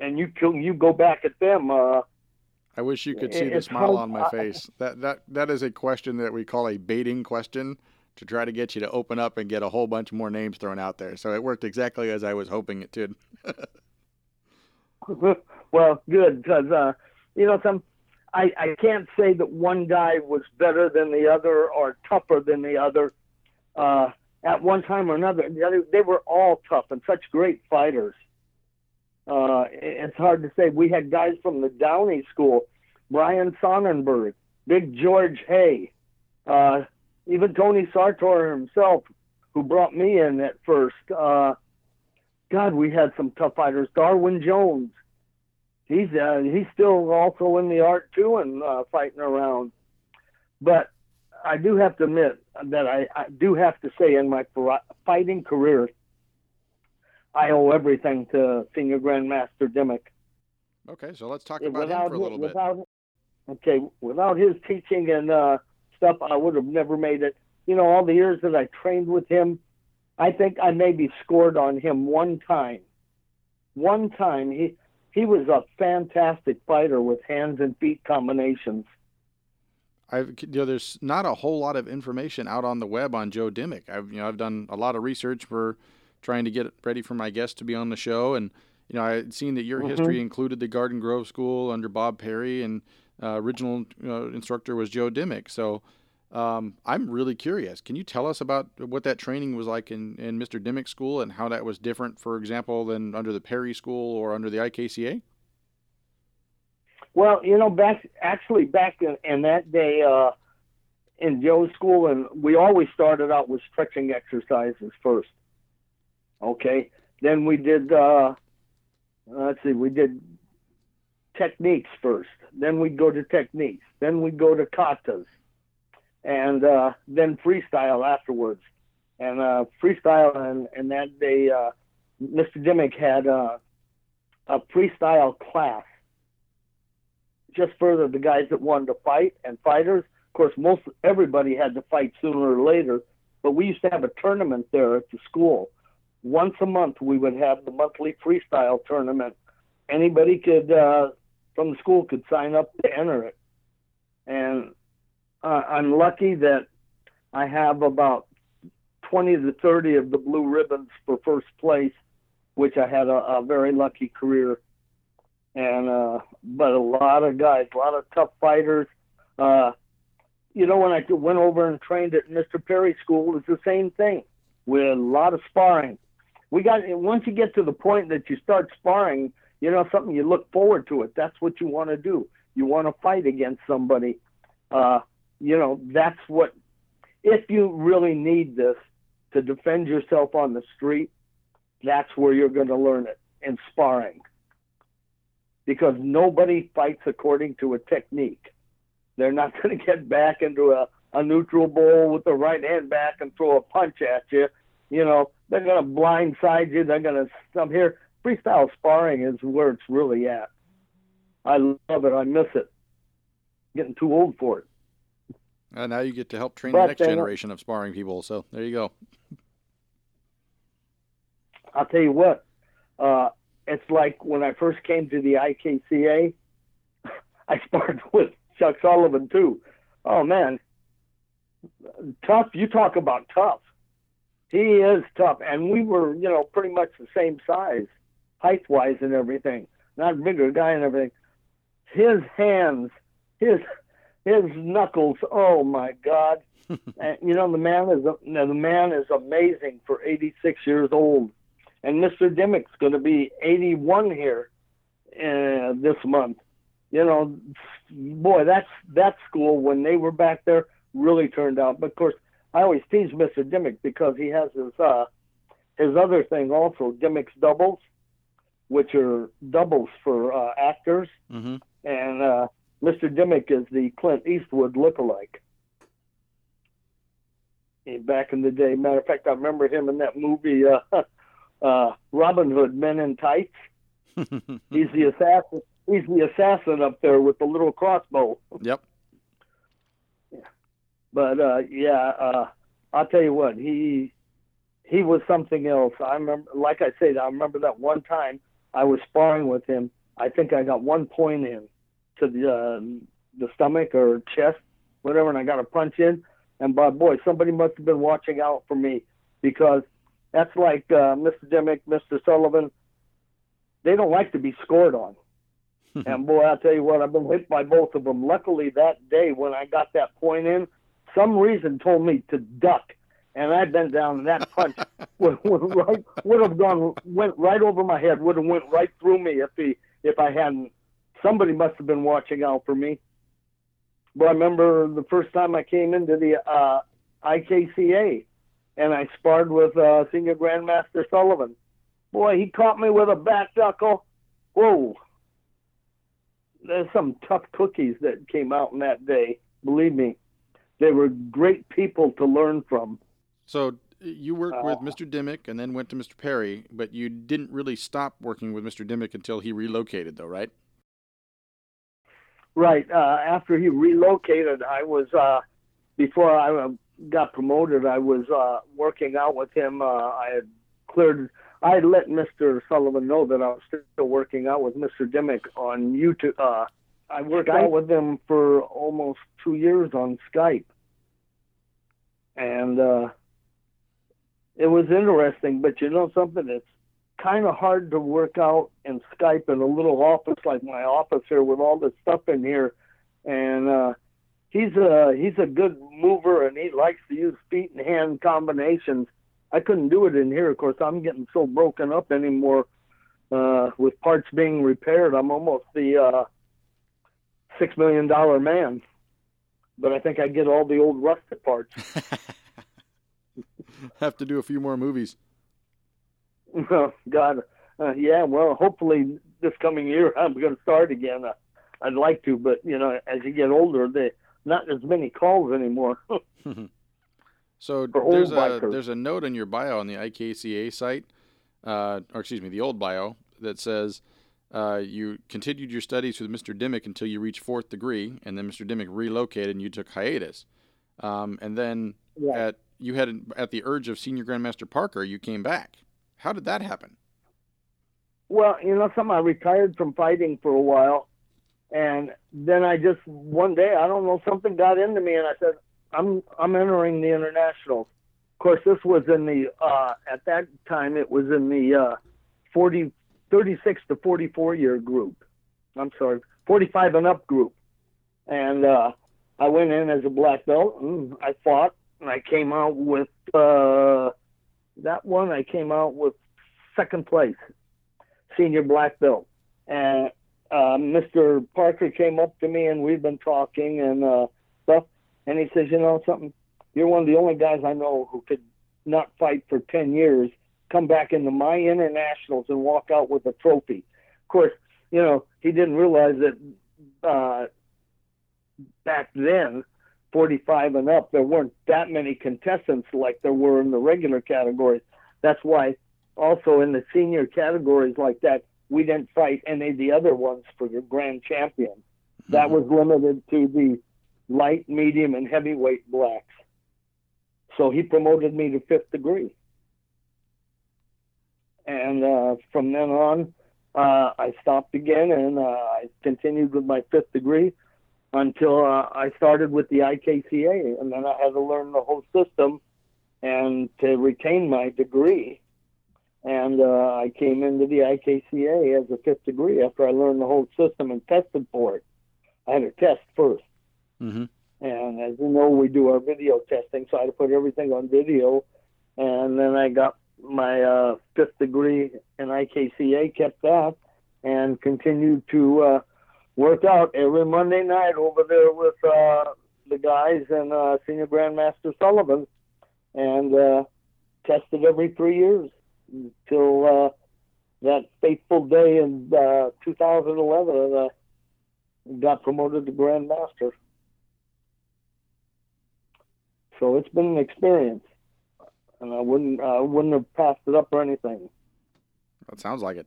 and you you go back at them. Uh, I wish you could see the smile on my face. That that that is a question that we call a baiting question to try to get you to open up and get a whole bunch more names thrown out there. So it worked exactly as I was hoping it did. well, good because uh, you know some. I, I can't say that one guy was better than the other or tougher than the other. Uh, at one time or another, the other, they were all tough and such great fighters. Uh, it's hard to say. We had guys from the Downey School, Brian Sonnenberg, Big George Hay, uh, even Tony Sartor himself, who brought me in at first. Uh, God, we had some tough fighters. Darwin Jones, he's uh, he's still also in the art too and uh, fighting around. But I do have to admit that I, I do have to say in my fighting career, I owe everything to Senior Grandmaster Dimmick. Okay, so let's talk about without, him for a little without, bit. Okay, without his teaching and uh, stuff, I would have never made it. You know, all the years that I trained with him, I think I maybe scored on him one time. One time, he he was a fantastic fighter with hands and feet combinations. I've you know there's not a whole lot of information out on the web on Joe Dimmick. I've you know I've done a lot of research for trying to get ready for my guest to be on the show, and you know I'd seen that your mm-hmm. history included the Garden Grove School under Bob Perry, and uh, original uh, instructor was Joe Dimmick. So um, I'm really curious. Can you tell us about what that training was like in, in Mr. Dimmick's school and how that was different, for example, than under the Perry School or under the IKCA? Well, you know, back actually back in, in that day uh, in Joe's school, and we always started out with stretching exercises first. Okay, then we did. Uh, let's see, we did techniques first. Then we'd go to techniques. Then we'd go to katas, and uh, then freestyle afterwards. And uh, freestyle, and, and that day, uh, Mr. Dimmick had uh, a freestyle class just further the guys that wanted to fight and fighters. Of course, most everybody had to fight sooner or later, but we used to have a tournament there at the school. Once a month, we would have the monthly freestyle tournament. Anybody could uh, from the school could sign up to enter it, and uh, I'm lucky that I have about 20 to 30 of the blue ribbons for first place, which I had a, a very lucky career and uh, but a lot of guys, a lot of tough fighters. Uh, you know, when I went over and trained at Mr. Perry School, it's the same thing. With a lot of sparring. We got once you get to the point that you start sparring, you know something you look forward to it. That's what you want to do. You want to fight against somebody. Uh, you know, that's what. If you really need this to defend yourself on the street, that's where you're going to learn it in sparring because nobody fights according to a technique. They're not going to get back into a, a neutral bow with the right hand back and throw a punch at you. You know, they're going to blindside you. They're going to come here. Freestyle sparring is where it's really at. I love it. I miss it. Getting too old for it. Uh, now you get to help train but the next generation of sparring people. So there you go. I'll tell you what. Uh, it's like when I first came to the IKCA, I sparred with Chuck Sullivan too. Oh man, tough. You talk about tough. He is tough, and we were, you know, pretty much the same size, height wise, and everything. Not bigger guy and everything. his hands, his his knuckles. Oh my God! and, you know the man is the man is amazing for 86 years old, and Mr. Dimick's going to be 81 here uh, this month. You know, boy, that's that school when they were back there really turned out. But of course, I always tease Mr. Dimick because he has his uh, his other thing also, Dimick's doubles, which are doubles for uh, actors, mm-hmm. and uh, Mr. Dimick is the Clint Eastwood lookalike. Back in the day, matter of fact, I remember him in that movie uh, uh, Robin Hood, Men in Tights. he's the assassin. He's the assassin up there with the little crossbow. Yep. Yeah. But uh, yeah, uh, I'll tell you what he he was something else. I remember, like I said, I remember that one time I was sparring with him. I think I got one point in to the uh, the stomach or chest, whatever, and I got a punch in. And by boy, somebody must have been watching out for me because that's like uh, Mr. Dimick, Mr. Sullivan they don't like to be scored on. and boy, I'll tell you what, I've been hit by both of them. Luckily, that day when I got that point in, some reason told me to duck, and I'd been down, and that punch would, would right would have gone went right over my head, would have went right through me if he if I hadn't. Somebody must have been watching out for me. But I remember the first time I came into the uh, IKCA, and I sparred with uh, Senior Grandmaster Sullivan Boy, he caught me with a back knuckle. Whoa. There's some tough cookies that came out in that day. Believe me, they were great people to learn from. So you worked uh, with Mr. Dimick and then went to Mr. Perry, but you didn't really stop working with Mr. Dimick until he relocated, though, right? Right. Uh, after he relocated, I was uh, before I uh, got promoted. I was uh, working out with him. Uh, I had cleared I let Mr. Sullivan know that I was still working out with Mr. Dimick on YouTube. Uh, I worked Skype? out with him for almost two years on Skype, and uh, it was interesting. But you know something? It's kind of hard to work out in Skype in a little office like my office here with all this stuff in here, and uh, he's a he's a good mover and he likes to use feet and hand combinations I couldn't do it in here. Of course, I'm getting so broken up anymore uh, with parts being repaired. I'm almost the uh, six million dollar man, but I think I get all the old rusted parts. Have to do a few more movies. Well, God, uh, yeah. Well, hopefully this coming year I'm going to start again. Uh, I'd like to, but you know, as you get older, they not as many calls anymore. So there's a bikers. there's a note in your bio on the IKCA site, uh, or excuse me, the old bio that says uh, you continued your studies with Mr. Dimick until you reached fourth degree, and then Mr. Dimick relocated and you took hiatus. Um, and then yeah. at you had at the urge of Senior Grandmaster Parker, you came back. How did that happen? Well, you know, some I retired from fighting for a while, and then I just one day I don't know something got into me, and I said I'm I'm entering the internationals. Of course, this was in the uh, at that time it was in the uh, 40, 36 to 44 year group. I'm sorry, 45 and up group. And uh, I went in as a black belt and I fought I came out with uh, that one. I came out with second place, senior black belt. And uh, Mr. Parker came up to me and we've been talking and uh, stuff and he says, you know something, you're one of the only guys I know who could not fight for 10 years, come back into my internationals and walk out with a trophy. Of course, you know, he didn't realize that uh, back then, 45 and up, there weren't that many contestants like there were in the regular categories. That's why also in the senior categories like that, we didn't fight any of the other ones for the grand champion. Mm-hmm. That was limited to the light, medium, and heavyweight blacks. So he promoted me to fifth degree. And uh, from then on, uh, I stopped again and uh, I continued with my fifth degree until uh, I started with the IKCA. And then I had to learn the whole system and to retain my degree. and uh, I came into the IKCA as a fifth degree after I learned the whole system and tested for it. I had a test 1st Mm-hmm. and as you know, we do our video testing, so I had to put everything on video, and then I got my uh, fifth degree in IKCA, kept that, and continued to uh, work out every Monday night over there with uh, the guys and uh, Senior Grandmaster Sullivan, and uh, tested every three years until uh, that fateful day in uh, 2011, and I got promoted to Grandmaster. So it's been an experience, and I wouldn't I wouldn't have passed it up or anything. That sounds like it.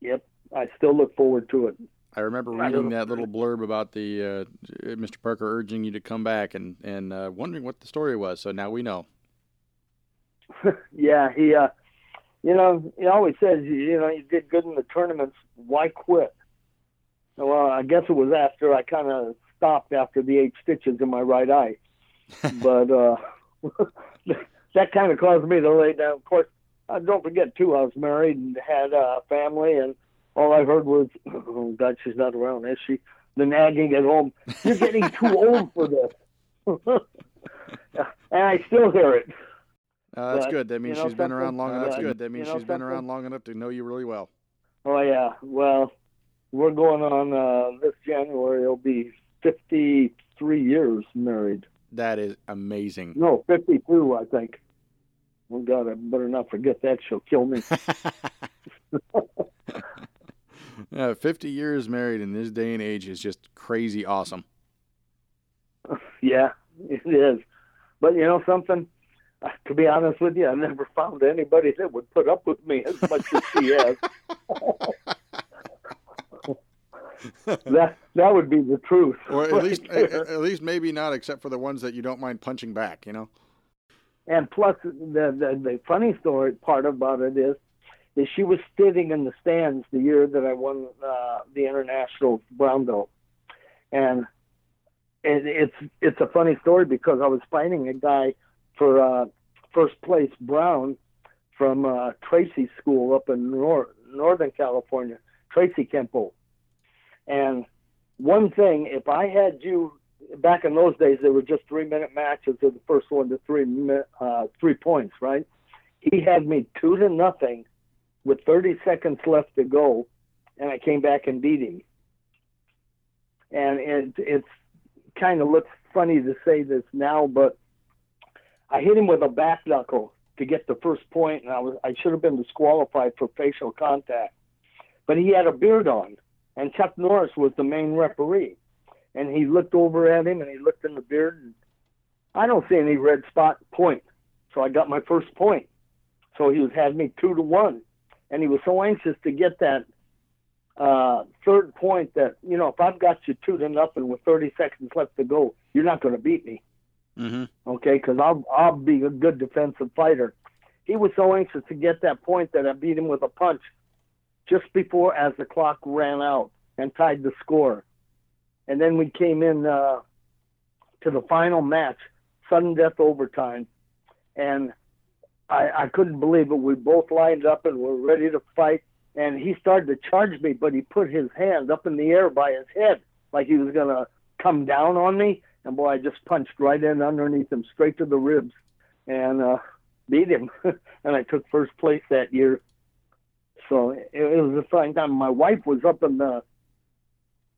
Yep, I still look forward to it. I remember reading that little blurb about the uh, Mr. Parker urging you to come back and and uh, wondering what the story was. So now we know. yeah, he, uh, you know, he always says, you know, you did good in the tournaments. Why quit? Well, I guess it was after I kind of stopped after the eight stitches in my right eye, but uh, that kind of caused me to lay down. Of course, uh, don't forget too, I was married and had a family, and all I heard was, "Oh God, she's not around, is she?" The nagging at home. You're getting too old for this. and I still hear it. Uh, that's But, good. That means you know she's been around something? long Uh, enough. that's good. That means you know she's been around long enough to know you really well. Oh yeah. Well, we're going on uh, this January. It'll be 53 years married. That is amazing. No, 52, I think. Oh God, I better not forget that. She'll kill me. yeah, 50 years married in this day and age is just crazy awesome. yeah, it is. But you know something? Uh, To be honest with you, I never found anybody that would put up with me as much as she has. that that would be the truth. Or at right least, there. at least maybe not, except for the ones that you don't mind punching back. You know. And plus, the, the the funny story part about it is, is she was sitting in the stands the year that I won uh, the international brown belt, and it, it's it's a funny story because I was fighting a guy for uh, first place brown from uh, Tracy School up in nor- Northern California, Tracy Kempo, and one thing, if I had you back in those days, there were just three minute matches of the first one to three uh, three points, right? He had me two to nothing with 30 seconds left to go, and I came back and beat him. And it it's kind of looks funny to say this now, but I hit him with a back knuckle to get the first point, and I was I should have been disqualified for facial contact. But he had a beard on, and Chuck Norris was the main referee and he looked over at him and he looked in the beard and I don't see any red spot point. So I got my first point. So he was had me two to one. And he was so anxious to get that uh, third point that, you know, if I've got you two to nothing with 30 seconds left to go, you're not going to beat me. Mm-hmm. Okay, because I'll I'll be a good defensive fighter. He was so anxious to get that point that I beat him with a punch just before as the clock ran out and tied the score. And then we came in uh, to the final match, sudden death overtime, and I, I couldn't believe it. We both lined up and were ready to fight. And he started to charge me, but he put his hand up in the air by his head, like he was gonna come down on me. And boy, I just punched right in underneath him, straight to the ribs, and uh, beat him. and I took first place that year. So it, it was a fine time. My wife was up in the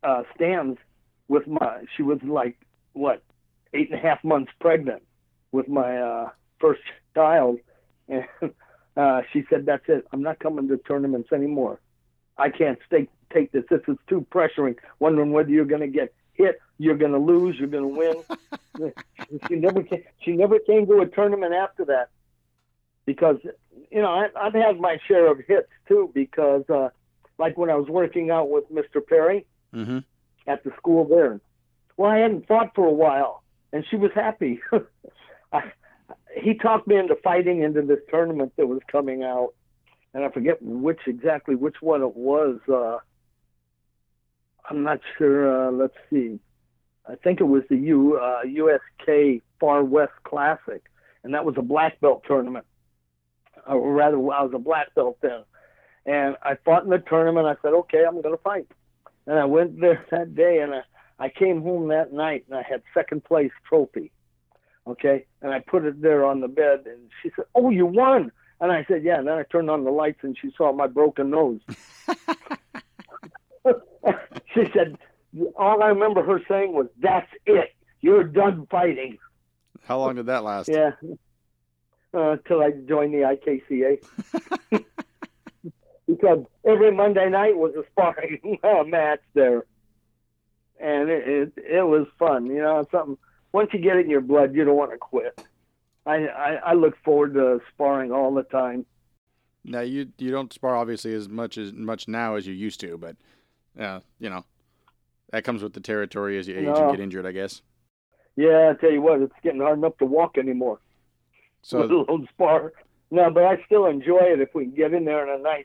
uh, stands with my. She was like what eight and a half months pregnant with my uh, first child, and uh, she said, "That's it. I'm not coming to tournaments anymore. I can't stay, take this. This is too pressuring. Wondering whether you're going to get hit, you're going to lose, you're going to win." she never came, she never came to a tournament after that because you know I, I've had my share of hits too because uh, like when I was working out with Mr. Perry Mm-hmm. at the school there. Well, I hadn't fought for a while, and she was happy. I, he talked me into fighting into this tournament that was coming out, and I forget which exactly which one it was. Uh, I'm not sure. Uh, let's see. I think it was the U uh, USK Far West Classic, and that was a black belt tournament. or rather, I was a black belt then. And I fought in the tournament. I said, okay, I'm going to fight. And I went there that day, and I, I came home that night, and I had second place trophy. Okay, and I put it there on the bed, and she said, "Oh, you won!" And I said, "Yeah." And then I turned on the lights, and she saw my broken nose. she said, "All I remember her saying was, that's it. You're done fighting." How long did that last? Yeah, until uh, I joined the IKCA. because every Monday night was a sparring match there, and it, it it was fun. You know, something. Once you get it in your blood, you don't want to quit. I, I I look forward to sparring all the time. Now you you don't spar obviously as much as much now as you used to, but uh, you know that comes with the territory as you age no. and get injured, I guess. Yeah, I tell you what, it's getting hard enough to walk anymore. So let alone spar. No, but I still enjoy it if we can get in there in a nice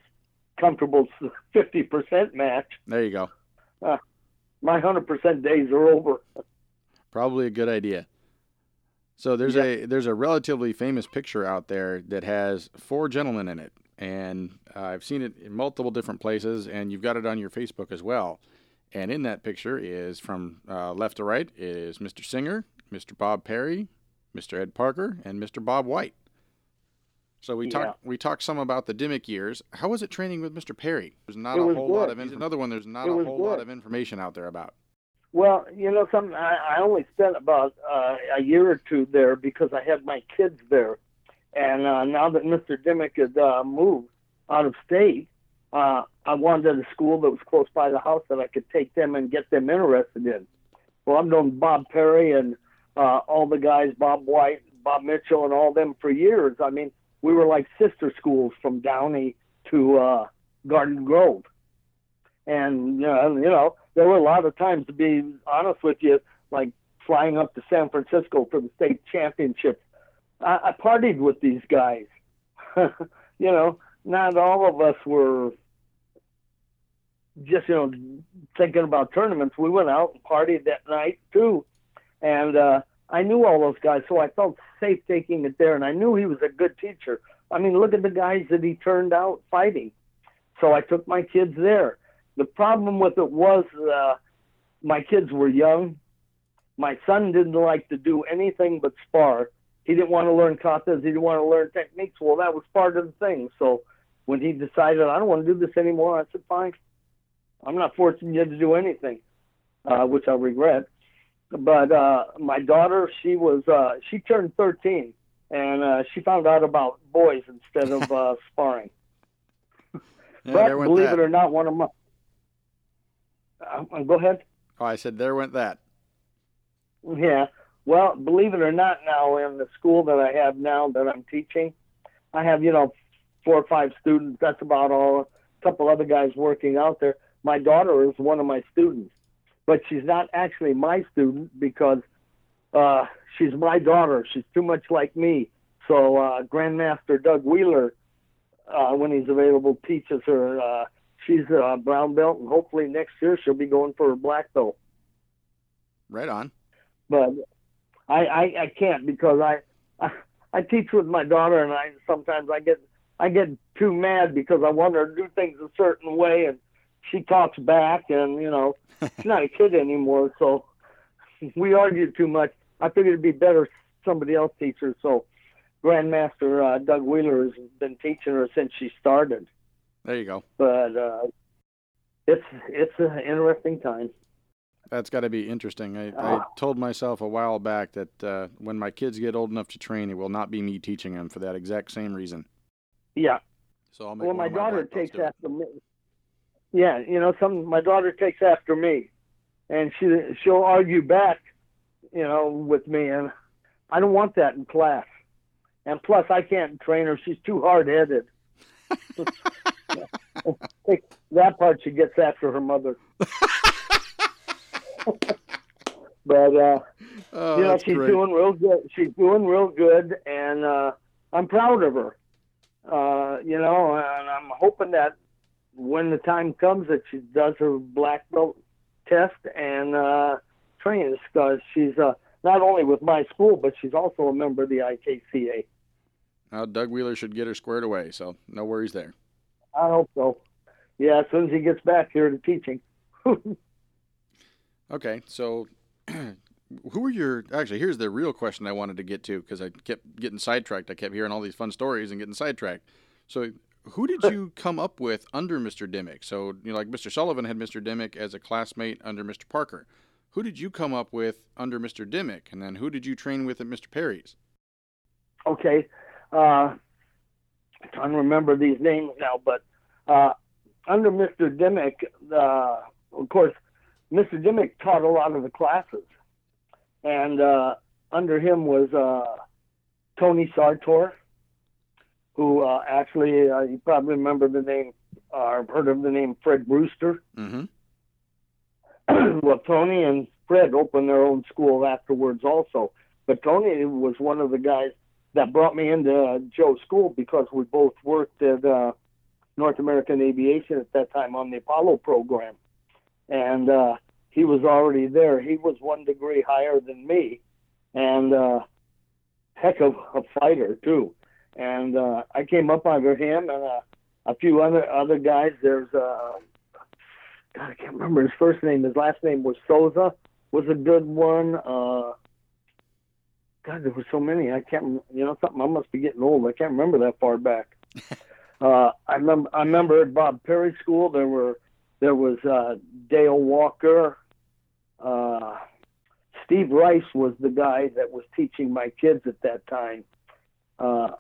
comfortable 50% match. There you go. Uh, my 100% days are over. Probably a good idea. So there's yeah. a there's a relatively famous picture out there that has four gentlemen in it, and uh, I've seen it in multiple different places, and you've got it on your Facebook as well. And in that picture is from uh, left to right is Mr. Singer, Mr. Bob Perry, Mr. Ed Parker, and Mr. Bob White. So we yeah. talked we talked some about the Dimmick years. How was it training with Mr. Perry? There's not it a whole good. lot of in- another one. There's not it a whole good. lot of information out there about. Well, you know, some I, I only spent about uh, a year or two there because I had my kids there, and uh, now that Mr. Dimmick had uh, moved out of state, uh, I wanted a school that was close by the house that I could take them and get them interested in. Well, I've known Bob Perry and uh, all the guys, Bob White, Bob Mitchell, and all them for years. I mean, we were like sister schools from Downey to uh, Garden Grove. And uh, you know, there were a lot of times, to be honest with you, like flying up to San Francisco for the state championship. I, I partied with these guys. you know, not all of us were just you know thinking about tournaments. We went out and partied that night too, and uh, I knew all those guys, so I felt safe taking it there, and I knew he was a good teacher. I mean, look at the guys that he turned out fighting. So I took my kids there. The problem with it was uh, my kids were young. My son didn't like to do anything but spar. He didn't want to learn katas. He didn't want to learn techniques. Well, that was part of the thing. So when he decided I don't want to do this anymore, I said, fine. I'm not forcing you to do anything, uh, which I regret but uh, my daughter, she was uh, she turned 13, and uh, she found out about boys instead of uh, sparring. Yeah, but believe that. it or not, one of my uh, go ahead. Oh, I said there went that. Yeah. Well, believe it or not, now in the school that I have now that I'm teaching, I have you know four or five students. That's about all. A couple other guys working out there. My daughter is one of my students but she's not actually my student because uh, she's my daughter. She's too much like me. So uh, Grandmaster Doug Wheeler, uh, when he's available, teaches her. She's a brown belt, and hopefully next year she'll be going for a black belt. Right on. But I, I, I can't because I, I I teach with my daughter, and I sometimes I get I get too mad because I want her to do things a certain way, and she talks back, and you know she's not a kid anymore. So we argued too much. I figured it'd be better somebody else teach her. So Grandmaster uh, Doug Wheeler has been teaching her since she started. There you go. But uh, it's it's an interesting time. That's got to be interesting. I, uh, I, told myself a while back that uh, when my kids get old enough to train, it will not be me teaching them for that exact same reason. Yeah. So I'll make well, my, my daughter takes after me yeah, you know, some my daughter takes after me, and she she'll argue back, you know, with me, and I don't want that in class. And plus, I can't train her; she's too headed. that part she gets after her mother. but uh, oh, you know, she's great. doing real good. She's doing real good, and uh, I'm proud of her. Uh, you know, and I'm hoping that when the time comes that she does her black belt test and uh, trains, because she's uh, not only with my school, but she's also a member of the IKCA. Uh, Doug Wheeler should get her squared away, so no worries there. I hope so. Yeah, as soon as he gets back here to teaching. okay, so who are your actually? Here's the real question I wanted to get to because I kept getting sidetracked. I kept hearing all these fun stories and getting sidetracked. So, who did you come up with under Mr. Dimmick? So, you know, like Mr. Sullivan had Mr. Dimmick as a classmate under Mr. Parker. Who did you come up with under Mr. Dimmick, and then who did you train with at Mr. Perry's? Okay, uh, I'm trying to remember these names now, but uh, under Mr. Dimmick, uh, of course, Mr. Dimmick taught a lot of the classes, and uh, under him was uh, Tony Sartor, who uh, actually uh, you probably remember the name or heard of the name Fred Brewster. Mm-hmm. well, Tony and Fred opened their own school afterwards, also. But Tony was one of the guys that brought me into Joe's school because we both worked at uh, North American Aviation at that time on the Apollo program, and uh, he was already there. He was one degree higher than me, and uh, heck of a fighter too. And uh, I came up under him and uh, a few other other guys. There's uh, God, I can't remember his first name. His last name was Souza. Was a good one. Uh, God, there were so many. I can't. You know, something. I must be getting old. I can't remember that far back. uh, I remember. I remember at Bob Perry School there were there was uh, Dale Walker. Uh, Steve Rice was the guy that was teaching my kids at that time. Uh,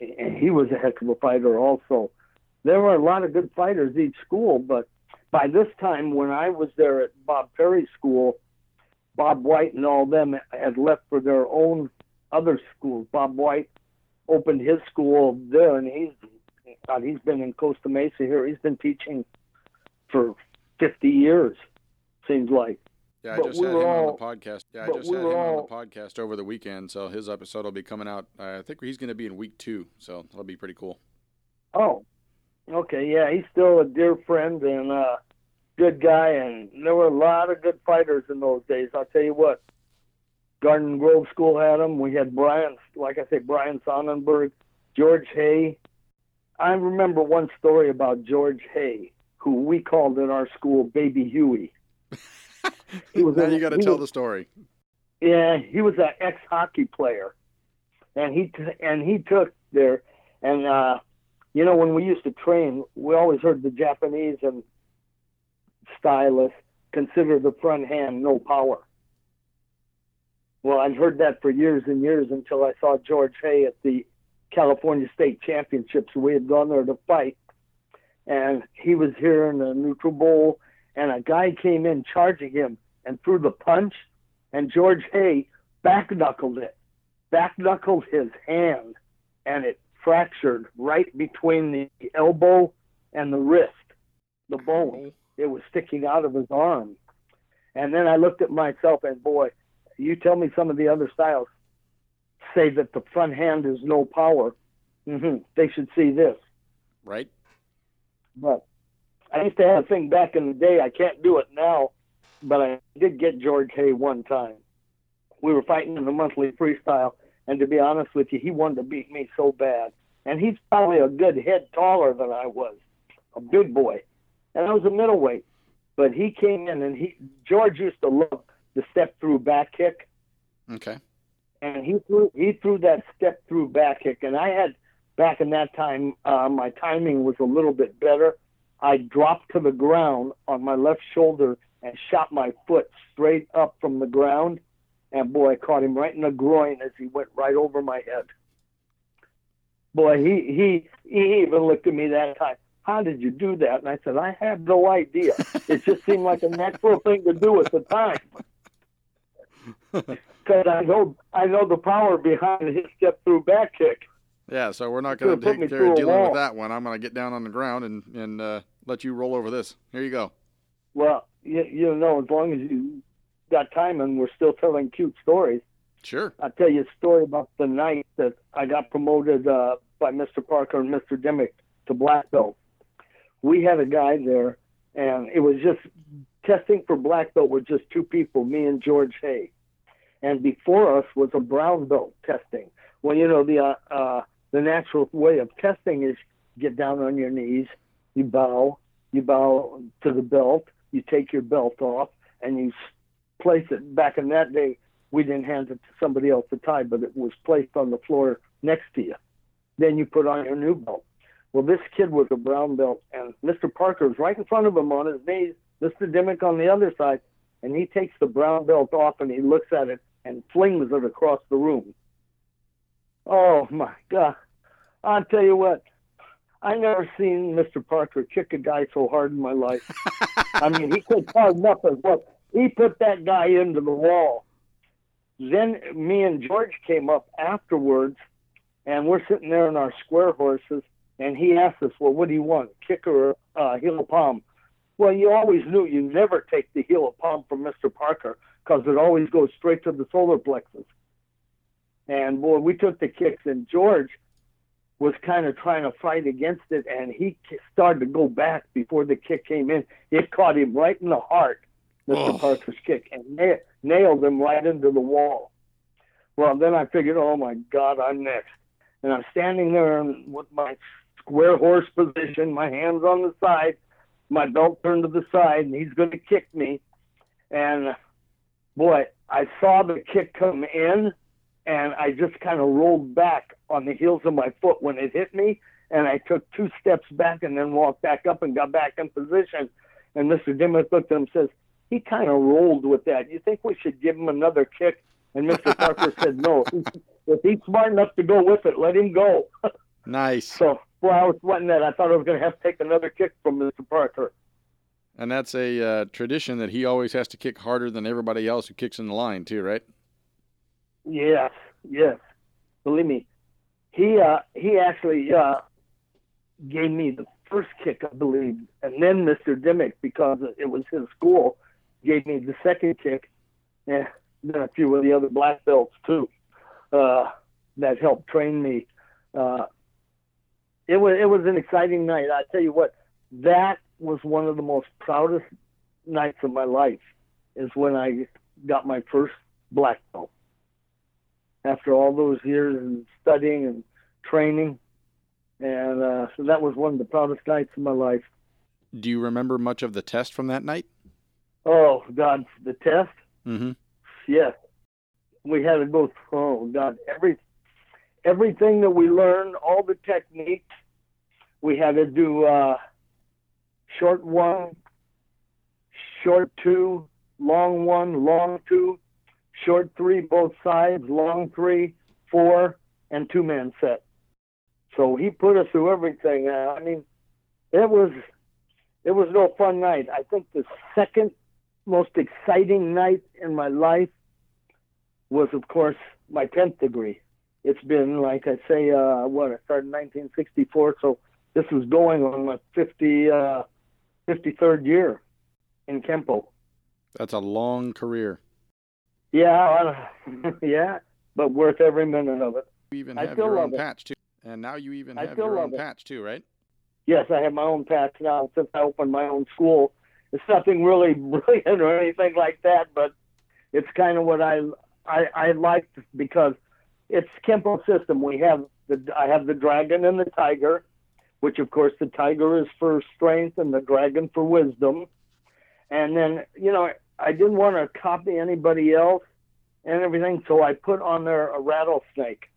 and he was a heck of a fighter also. There were a lot of good fighters each school, but by this time when I was there at Bob Perry School, Bob White and all them had left for their own other schools. Bob White opened his school there, and he's God, he's been in Costa Mesa here. He's been teaching for 50 years, seems like. Yeah, I but just we had him all, on the podcast. Yeah, I just we had him all, on the podcast over the weekend, so his episode will be coming out. I think he's going to be in week two, so that'll be pretty cool. Oh, okay, yeah, he's still a dear friend and uh, good guy, and there were a lot of good fighters in those days. I'll tell you what, Garden Grove School had them. We had Brian, like I say, Brian Sonnenberg, George Hay. I remember one story about George Hay, who we called in our school Baby Huey. he was now you got to tell was, the story. Yeah, he was an ex hockey player, and he t- and he took there, and uh, you know when we used to train, we always heard the Japanese and stylists consider the front hand no power. Well, I'd heard that for years and years until I saw George Hay at the California State Championships. We had gone there to fight, and he was here in the neutral bow, and a guy came in charging him and threw the punch, and George Hay back knuckled it, back knuckled his hand, and it fractured right between the elbow and the wrist, the bone. It was sticking out of his arm. And then I looked at myself and boy, you tell me some of the other styles say that the front hand is no power. Mm-hmm. They should see this. Right. But I used to have a thing back in the day. I can't do it now, but I did get George Hay one time. We were fighting in the monthly freestyle, and to be honest with you, he wanted to beat me so bad. And he's probably a good head taller than I was, a big boy, and I was a middleweight. But he came in, and he George used to love the step through back kick. Okay. And he threw he threw that step through back kick, and I had back in that time uh, my timing was a little bit better. I dropped to the ground on my left shoulder and shot my foot straight up from the ground. And boy, I caught him right in the groin as he went right over my head. Boy, he he he even looked at me that time. How did you do that? And I said, I have no idea. It just seemed like a natural thing to do at the time. Because I know I know the power behind his step through back kick. Yeah, so we're not going to take care of dealing with that one. I'm going to get down on the ground and and uh, let you roll over this. Here you go. Well, you, you know, as long as you got time and we're still telling cute stories. Sure. I'll tell you a story about the night that I got promoted uh, by Mr. Parker and Mr. Dimmick to black belt. We had a guy there, and it was just testing for black belt with just two people, me and George Hay. And before us was a brown belt testing. Well, you know, the uh, uh, the natural way of testing is get down on your knees, you bow, you bow to the belt, you take your belt off, and you place it. Back in that day, we didn't hand it to somebody else to tie, but it was placed on the floor next to you. Then you put on your new belt. Well, this kid was a brown belt, and Mr. Parker was right in front of him on his knees, Mr. Dimmick on the other side, and he takes the brown belt off and he looks at it and flings it across the room. Oh my God. I'll tell you what, I never seen Mr. Parker kick a guy so hard in my life. I mean, he kicked hard enough as well. He put that guy into the wall. Then me and George came up afterwards, and we're sitting there in our square horses, and he asked us, "Well, what do you want, kick or uh, heel of palm?" Well, you always knew you never take the heel of palm from Mr. Parker because it always goes straight to the solar plexus. And boy, we took the kicks, and George was kind of trying to fight against it, and he started to go back before the kick came in. It caught him right in the heart, Mr. Oh. Parker's kick, and na- nailed him right into the wall. Well, then I figured, oh my God, I'm next. And I'm standing there with my square horse position, my hands on the side, my belt turned to the side, and he's going to kick me. And boy, I saw the kick come in, and I just kind of rolled back on the heels of my foot when it hit me, and I took two steps back and then walked back up and got back in position. And Mr. Dimmick looked at him and says, he kind of rolled with that. You think we should give him another kick? And Mr. Parker said, no. If he's smart enough to go with it, let him go. nice. So, well, I was sweating that. I thought I was going to have to take another kick from Mr. Parker. And that's a uh, tradition that he always has to kick harder than everybody else who kicks in the line, too, right? Yes, yes. Believe me, he uh, he actually uh, gave me the first kick, I believe, and then Mr. Dimmick, because it was his school, gave me the second kick, and then a few of the other black belts too, uh, that helped train me. Uh, it was it was an exciting night. I tell you what, that was one of the most proudest nights of my life. Is when I got my first black belt after all those years and studying and training. And uh, so that was one of the proudest nights of my life. Do you remember much of the test from that night? Oh God, the test. Mm-hmm. Yes, we had to go. Through, oh God, every everything that we learned, all the techniques. We had to do uh, short one, short two, long one, long two, short three both sides, long three, four, and two man set. So he put us through everything. Uh, I mean, it was it was no fun night. I think the second most exciting night in my life was, of course, my tenth degree. It's been like I say, uh, what I started in 1964, so this is going on my 50, uh, 53rd year in Kempo. That's a long career. Yeah, yeah, but worth every minute of it. You even have your own it. patch too, and now you even have your own it. patch too, right? Yes, I have my own patch now since I opened my own school. It's nothing really brilliant or anything like that, but it's kind of what I I, I like because it's Kempo system. We have the I have the dragon and the tiger, which of course the tiger is for strength and the dragon for wisdom. And then you know I didn't want to copy anybody else and everything, so I put on there a rattlesnake.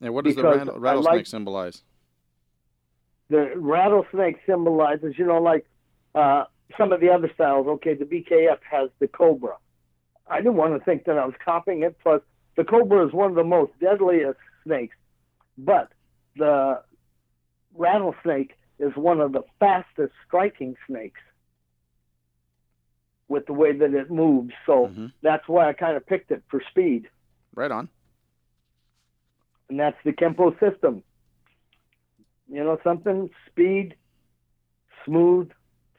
And what does the rattlesnake like, symbolize? The rattlesnake symbolizes, you know, like uh, some of the other styles. Okay, the BKF has the cobra. I didn't want to think that I was copying it. Plus, the cobra is one of the most deadliest snakes, but the rattlesnake is one of the fastest striking snakes with the way that it moves. So mm-hmm. that's why I kind of picked it for speed. Right on. And that's the Kempo system. You know something? Speed, smooth,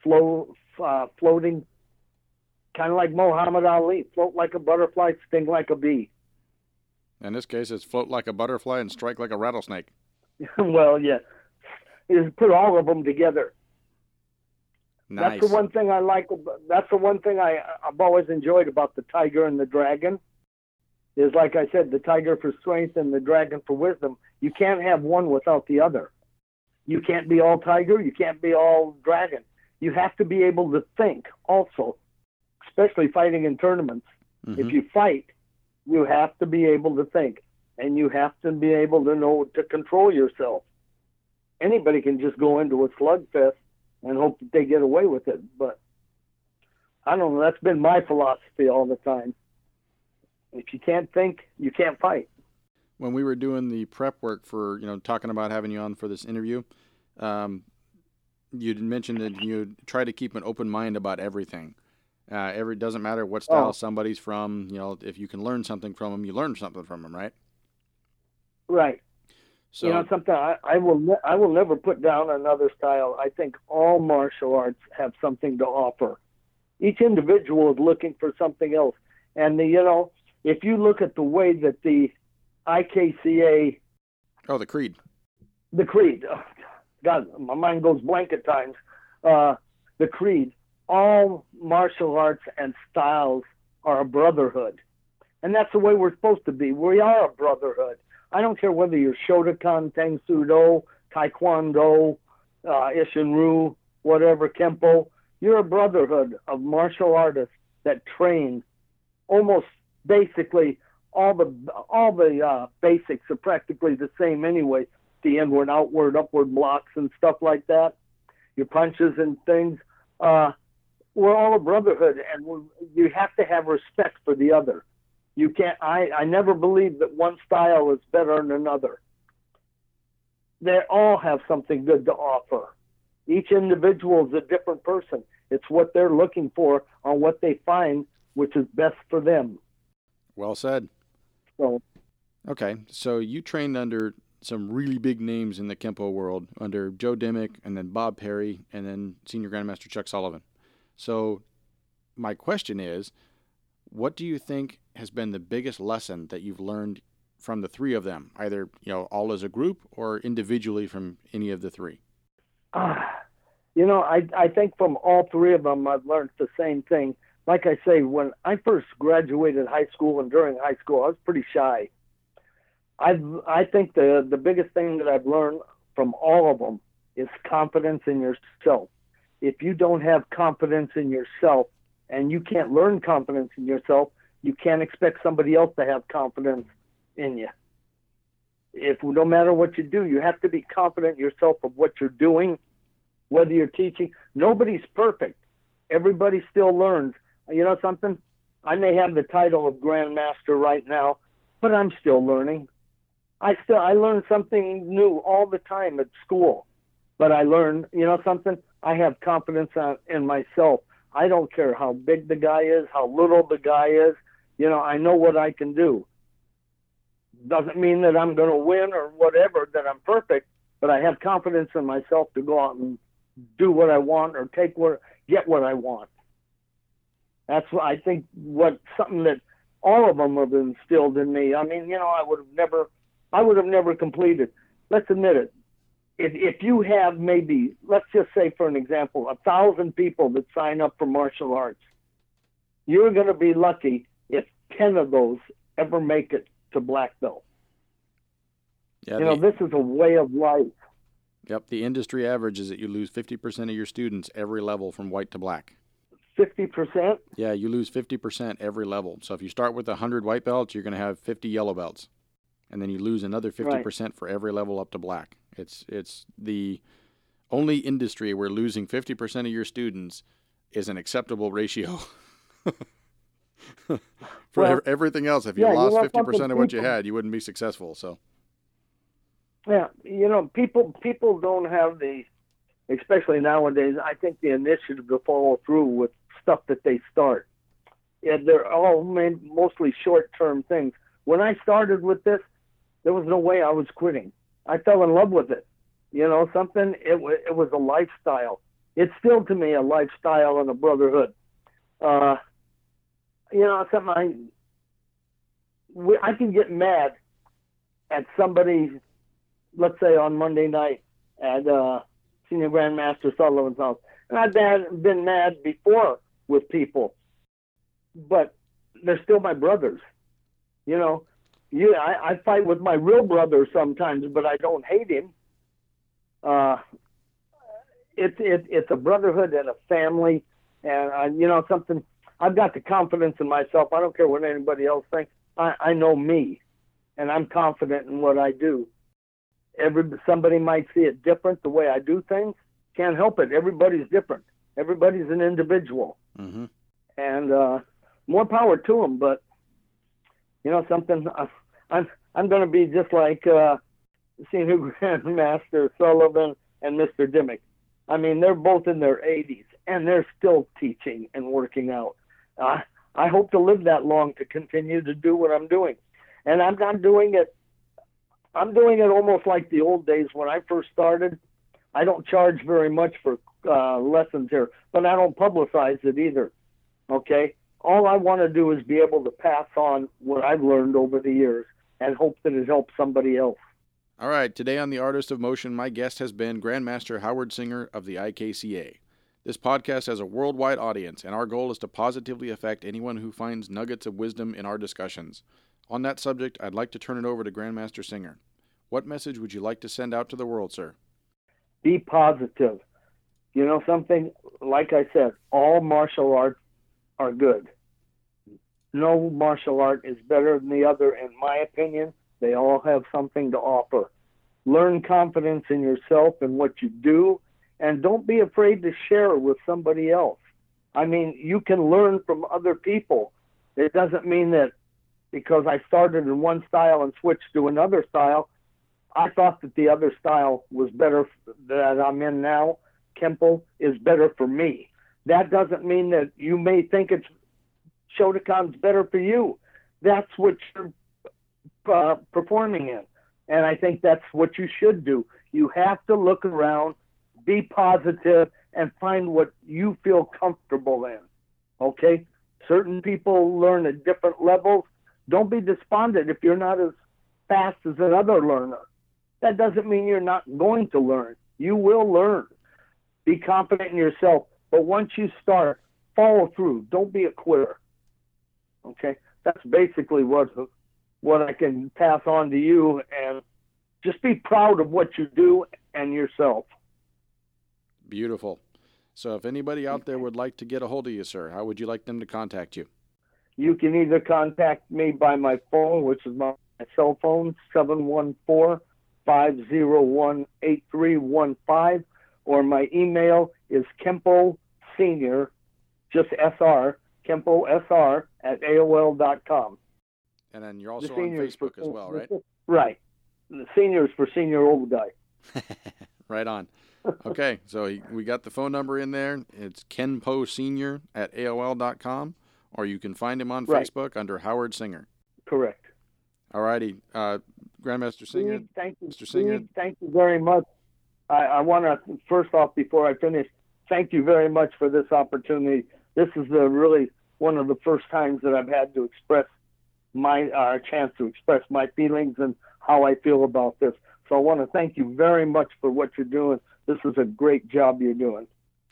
flow, uh, floating, kind of like Muhammad Ali. Float like a butterfly, sting like a bee. In this case, it's float like a butterfly and strike like a rattlesnake. well, yeah. Is put all of them together. Nice. That's the one thing I like. That's the one thing I I've always enjoyed about the tiger and the dragon. is like I said, the tiger for strength and the dragon for wisdom. You can't have one without the other. You can't be all tiger. You can't be all dragon. You have to be able to think also, especially fighting in tournaments. Mm-hmm. If you fight, you have to be able to think and you have to be able to know to control yourself. Anybody can just go into a slugfest and hope that they get away with it, but I don't know. That's been my philosophy all the time. If you can't think, you can't fight. When we were doing the prep work for, you know, talking about having you on for this interview, um, you mentioned that you try to keep an open mind about everything. Uh, every doesn't matter what style oh. somebody's from. You know, if you can learn something from them, you learn something from them, right? Right. So, you know, something I, I will ne- I will never put down another style. I think all martial arts have something to offer. Each individual is looking for something else, and the, you know, if you look at the way that the IKCA, oh, the creed, the creed, oh, God, my mind goes blank at times. Uh, the creed, all martial arts and styles are a brotherhood, and that's the way we're supposed to be. We are a brotherhood I don't care whether you're Shotokan, Tang Do, Taekwondo, uh, Isshin-Ryu, whatever, Kempo. You're a brotherhood of martial artists that train almost basically all the all the uh, basics are practically the same anyway. The inward, outward, upward blocks and stuff like that. Your punches and things. Uh, we're all a brotherhood, and you have to have respect for the other. You can't. I I never believe that one style is better than another. They all have something good to offer. Each individual is a different person. It's what they're looking for on what they find, which is best for them. Well said. So, okay, so you trained under some really big names in the Kempo world, under Joe Dimmick and then Bob Perry and then Senior Grandmaster Chuck Sullivan. So, my question is, what do you think has been the biggest lesson that you've learned from the three of them, either you know all as a group or individually from any of the three? Uh, you know, I I think from all three of them, I've learned the same thing. Like I say, when I first graduated high school and during high school, I was pretty shy. I I think the the biggest thing that I've learned from all of them is confidence in yourself. If you don't have confidence in yourself, and you can't learn confidence in yourself, you can't expect somebody else to have confidence in you. If no matter what you do, you have to be confident yourself of what you're doing, whether you're teaching. Nobody's perfect. Everybody still learns. You know something? I may have the title of grandmaster right now, but I'm still learning. I still I learn something new all the time at school. But I learn, you know something? I have confidence in myself I don't care how big the guy is, how little the guy is. You know, I know what I can do. Doesn't mean that I'm going to win or whatever, that I'm perfect, but I have confidence in myself to go out and do what I want or take what, get what I want. That's what I think. What something that all of them have instilled in me. I mean, you know, I would have never, I would have never completed. Let's admit it if, if you have maybe, let's just say for an example, a thousand people that sign up for martial arts, you're going to be lucky if 10 of those ever make it to black belt. Yeah, you know, this is a way of life. Yep, the industry average is that you lose 50% of your students every level from white to black. 50%? Yeah, you lose 50% every level. So if you start with 100 white belts, you're going to have 50 yellow belts. And then you lose another 50% right. for every level up to black. It's it's the only industry where losing 50% of your students is an acceptable ratio. For well, everything else, if you yeah, lost fifty percent of what you had, you wouldn't be successful. So, yeah, you know, people people don't have the, especially nowadays. I think the initiative to follow through with stuff that they start. Yeah, they're all mostly short term things. When I started with this, there was no way I was quitting. I fell in love with it. You know, something. It it was a lifestyle. It's still to me a lifestyle and a brotherhood. Uh, you know, something I we, I can get mad at somebody, let's say on Monday night at uh, Senior Grandmaster Sullivan's house, and I've been been mad before with people, but they're still my brothers. You know, yeah, I, I fight with my real brother sometimes, but I don't hate him. Uh, it's it, it's a brotherhood and a family, and I, you know something. I've got the confidence in myself. I don't care what anybody else thinks. I, I know me, and I'm confident in what I do. Every somebody might see it different the way I do things. Can't help it. Everybody's different. Everybody's an individual, Mm-hmm. and uh, more power to them. But you know something. I'm I'm going to be just like uh, Senior Grandmaster Sullivan and Mr. Dimmick. I mean, they're both in their 80s and they're still teaching and working out. Uh, I hope to live that long to continue to do what I'm doing, and I'm not doing it. I'm doing it almost like the old days when I first started. I don't charge very much for uh, lessons here, but I don't publicize it either. Okay, all I want to do is be able to pass on what I've learned over the years and hope that it helps somebody else. All right, today on The Artist of Motion, my guest has been Grandmaster Howard Singer of the IKCA. This podcast has a worldwide audience, and our goal is to positively affect anyone who finds nuggets of wisdom in our discussions. On that subject, I'd like to turn it over to Grandmaster Singer. What message would you like to send out to the world, sir? Be positive. You know something? Like I said, all martial arts are good. No martial art is better than the other, in my opinion. They all have something to offer. Learn confidence in yourself and what you do, and don't be afraid to share with somebody else. I mean, you can learn from other people. It doesn't mean that because I started in one style and switched to another style, I thought that the other style was better that I'm in now. Kempo is better for me. That doesn't mean that you may think it's Shotokan's better for you. That's what you're uh, performing in. And I think that's what you should do. You have to look around, be positive, and find what you feel comfortable in. Okay? Certain people learn at different levels. Don't be despondent if you're not as fast as another learner. That doesn't mean you're not going to learn. You will learn. Be confident in yourself. But once you start, follow through. Don't be a quitter. Okay? That's basically what what I can pass on to you and just be proud of what you do and yourself. Beautiful. So, if anybody out there would like to get a hold of you, sir, how would you like them to contact you? You can either contact me by my phone, which is my cell phone, 714 501 8315, or my email is Kempo Senior, just SR, Kempo SR at AOL.com. And then you're also on Facebook for, as well, right? Right. The seniors for senior old guy. right on. Okay, so we got the phone number in there. It's Kenpo Senior at AOL.com, or you can find him on Right. Facebook under Howard Singer. Correct. All righty, uh, Grandmaster Singer. Steve, thank you, Mr. Singer. Steve, thank you very much. I, I want to first off, before I finish, thank you very much for this opportunity. This is the really one of the first times that I've had to express my uh, chance to express my feelings and how I feel about this. So I want to thank you very much for what you're doing. This is a great job you're doing.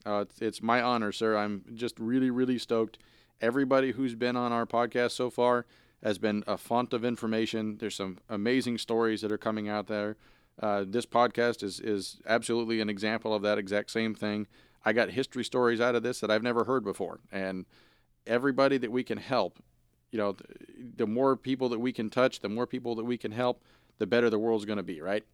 Uh, it's, it's my honor, sir. I'm just really, really stoked. Everybody who's been on our podcast so far has been a font of information. There's some amazing stories that are coming out there. Uh, this podcast is is absolutely an example of that exact same thing. I got history stories out of this that I've never heard before, and everybody that we can help, you know, the, the more people that we can touch, the more people that we can help, the better the world's going to be, right?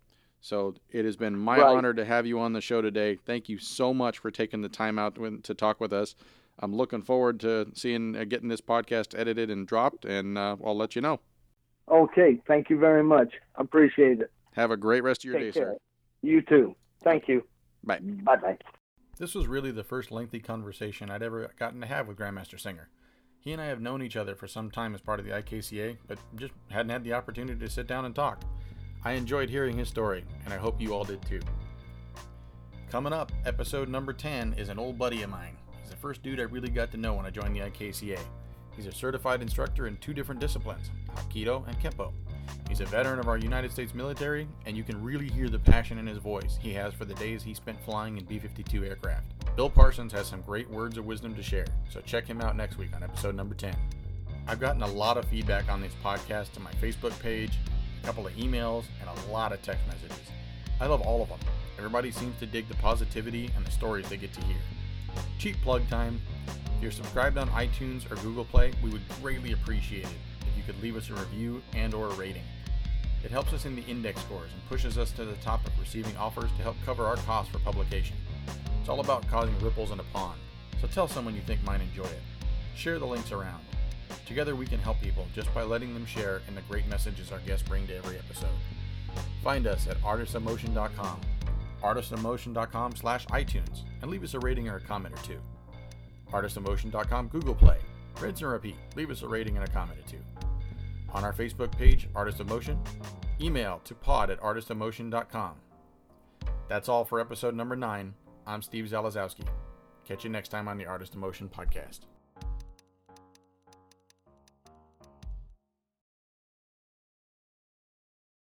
So it has been my Right. honor to have you on the show today. Thank you so much for taking the time out to talk with us. I'm looking forward to seeing uh, getting this podcast edited and dropped, and uh, I'll let you know. Okay, thank you very much. I Appreciate it. Have a great rest of your Take day, care. sir. You too. Thank you. Bye. Bye bye. This was really the first lengthy conversation I'd ever gotten to have with Grandmaster Singer. He and I have known each other for some time as part of the IKCA, but just hadn't had the opportunity to sit down and talk. I enjoyed hearing his story, and I hope you all did too. Coming up, episode number 10 is an old buddy of mine. He's the first dude I really got to know when I joined the IKCA. He's a certified instructor in two different disciplines, Aikido and Kempo. He's a veteran of our United States military, and you can really hear the passion in his voice he has for the days he spent flying in B 52 aircraft. Bill Parsons has some great words of wisdom to share, so check him out next week on episode number 10. I've gotten a lot of feedback on these podcasts to my Facebook page, a couple of emails, and a lot of text messages. I love all of them. Everybody seems to dig the positivity and the stories they get to hear. Cheap plug time. If you're subscribed on iTunes or Google Play, we would greatly appreciate it could leave us a review and or a rating. It helps us in the index scores and pushes us to the top of receiving offers to help cover our costs for publication. It's all about causing ripples in a pond, so tell someone you think might enjoy it. Share the links around. Together we can help people just by letting them share in the great messages our guests bring to every episode. Find us at artistomotion.com, artistomotion.com slash iTunes, and leave us a rating or a comment or two. artistomotion.com Google Play. Rinse and repeat. Leave us a rating and a comment or two. On our Facebook page, Artist of Motion, email to pod at artistomotion.com. That's all for episode number 9. I'm Steve Zalazowski. Catch you next time on the Artist of Motion podcast.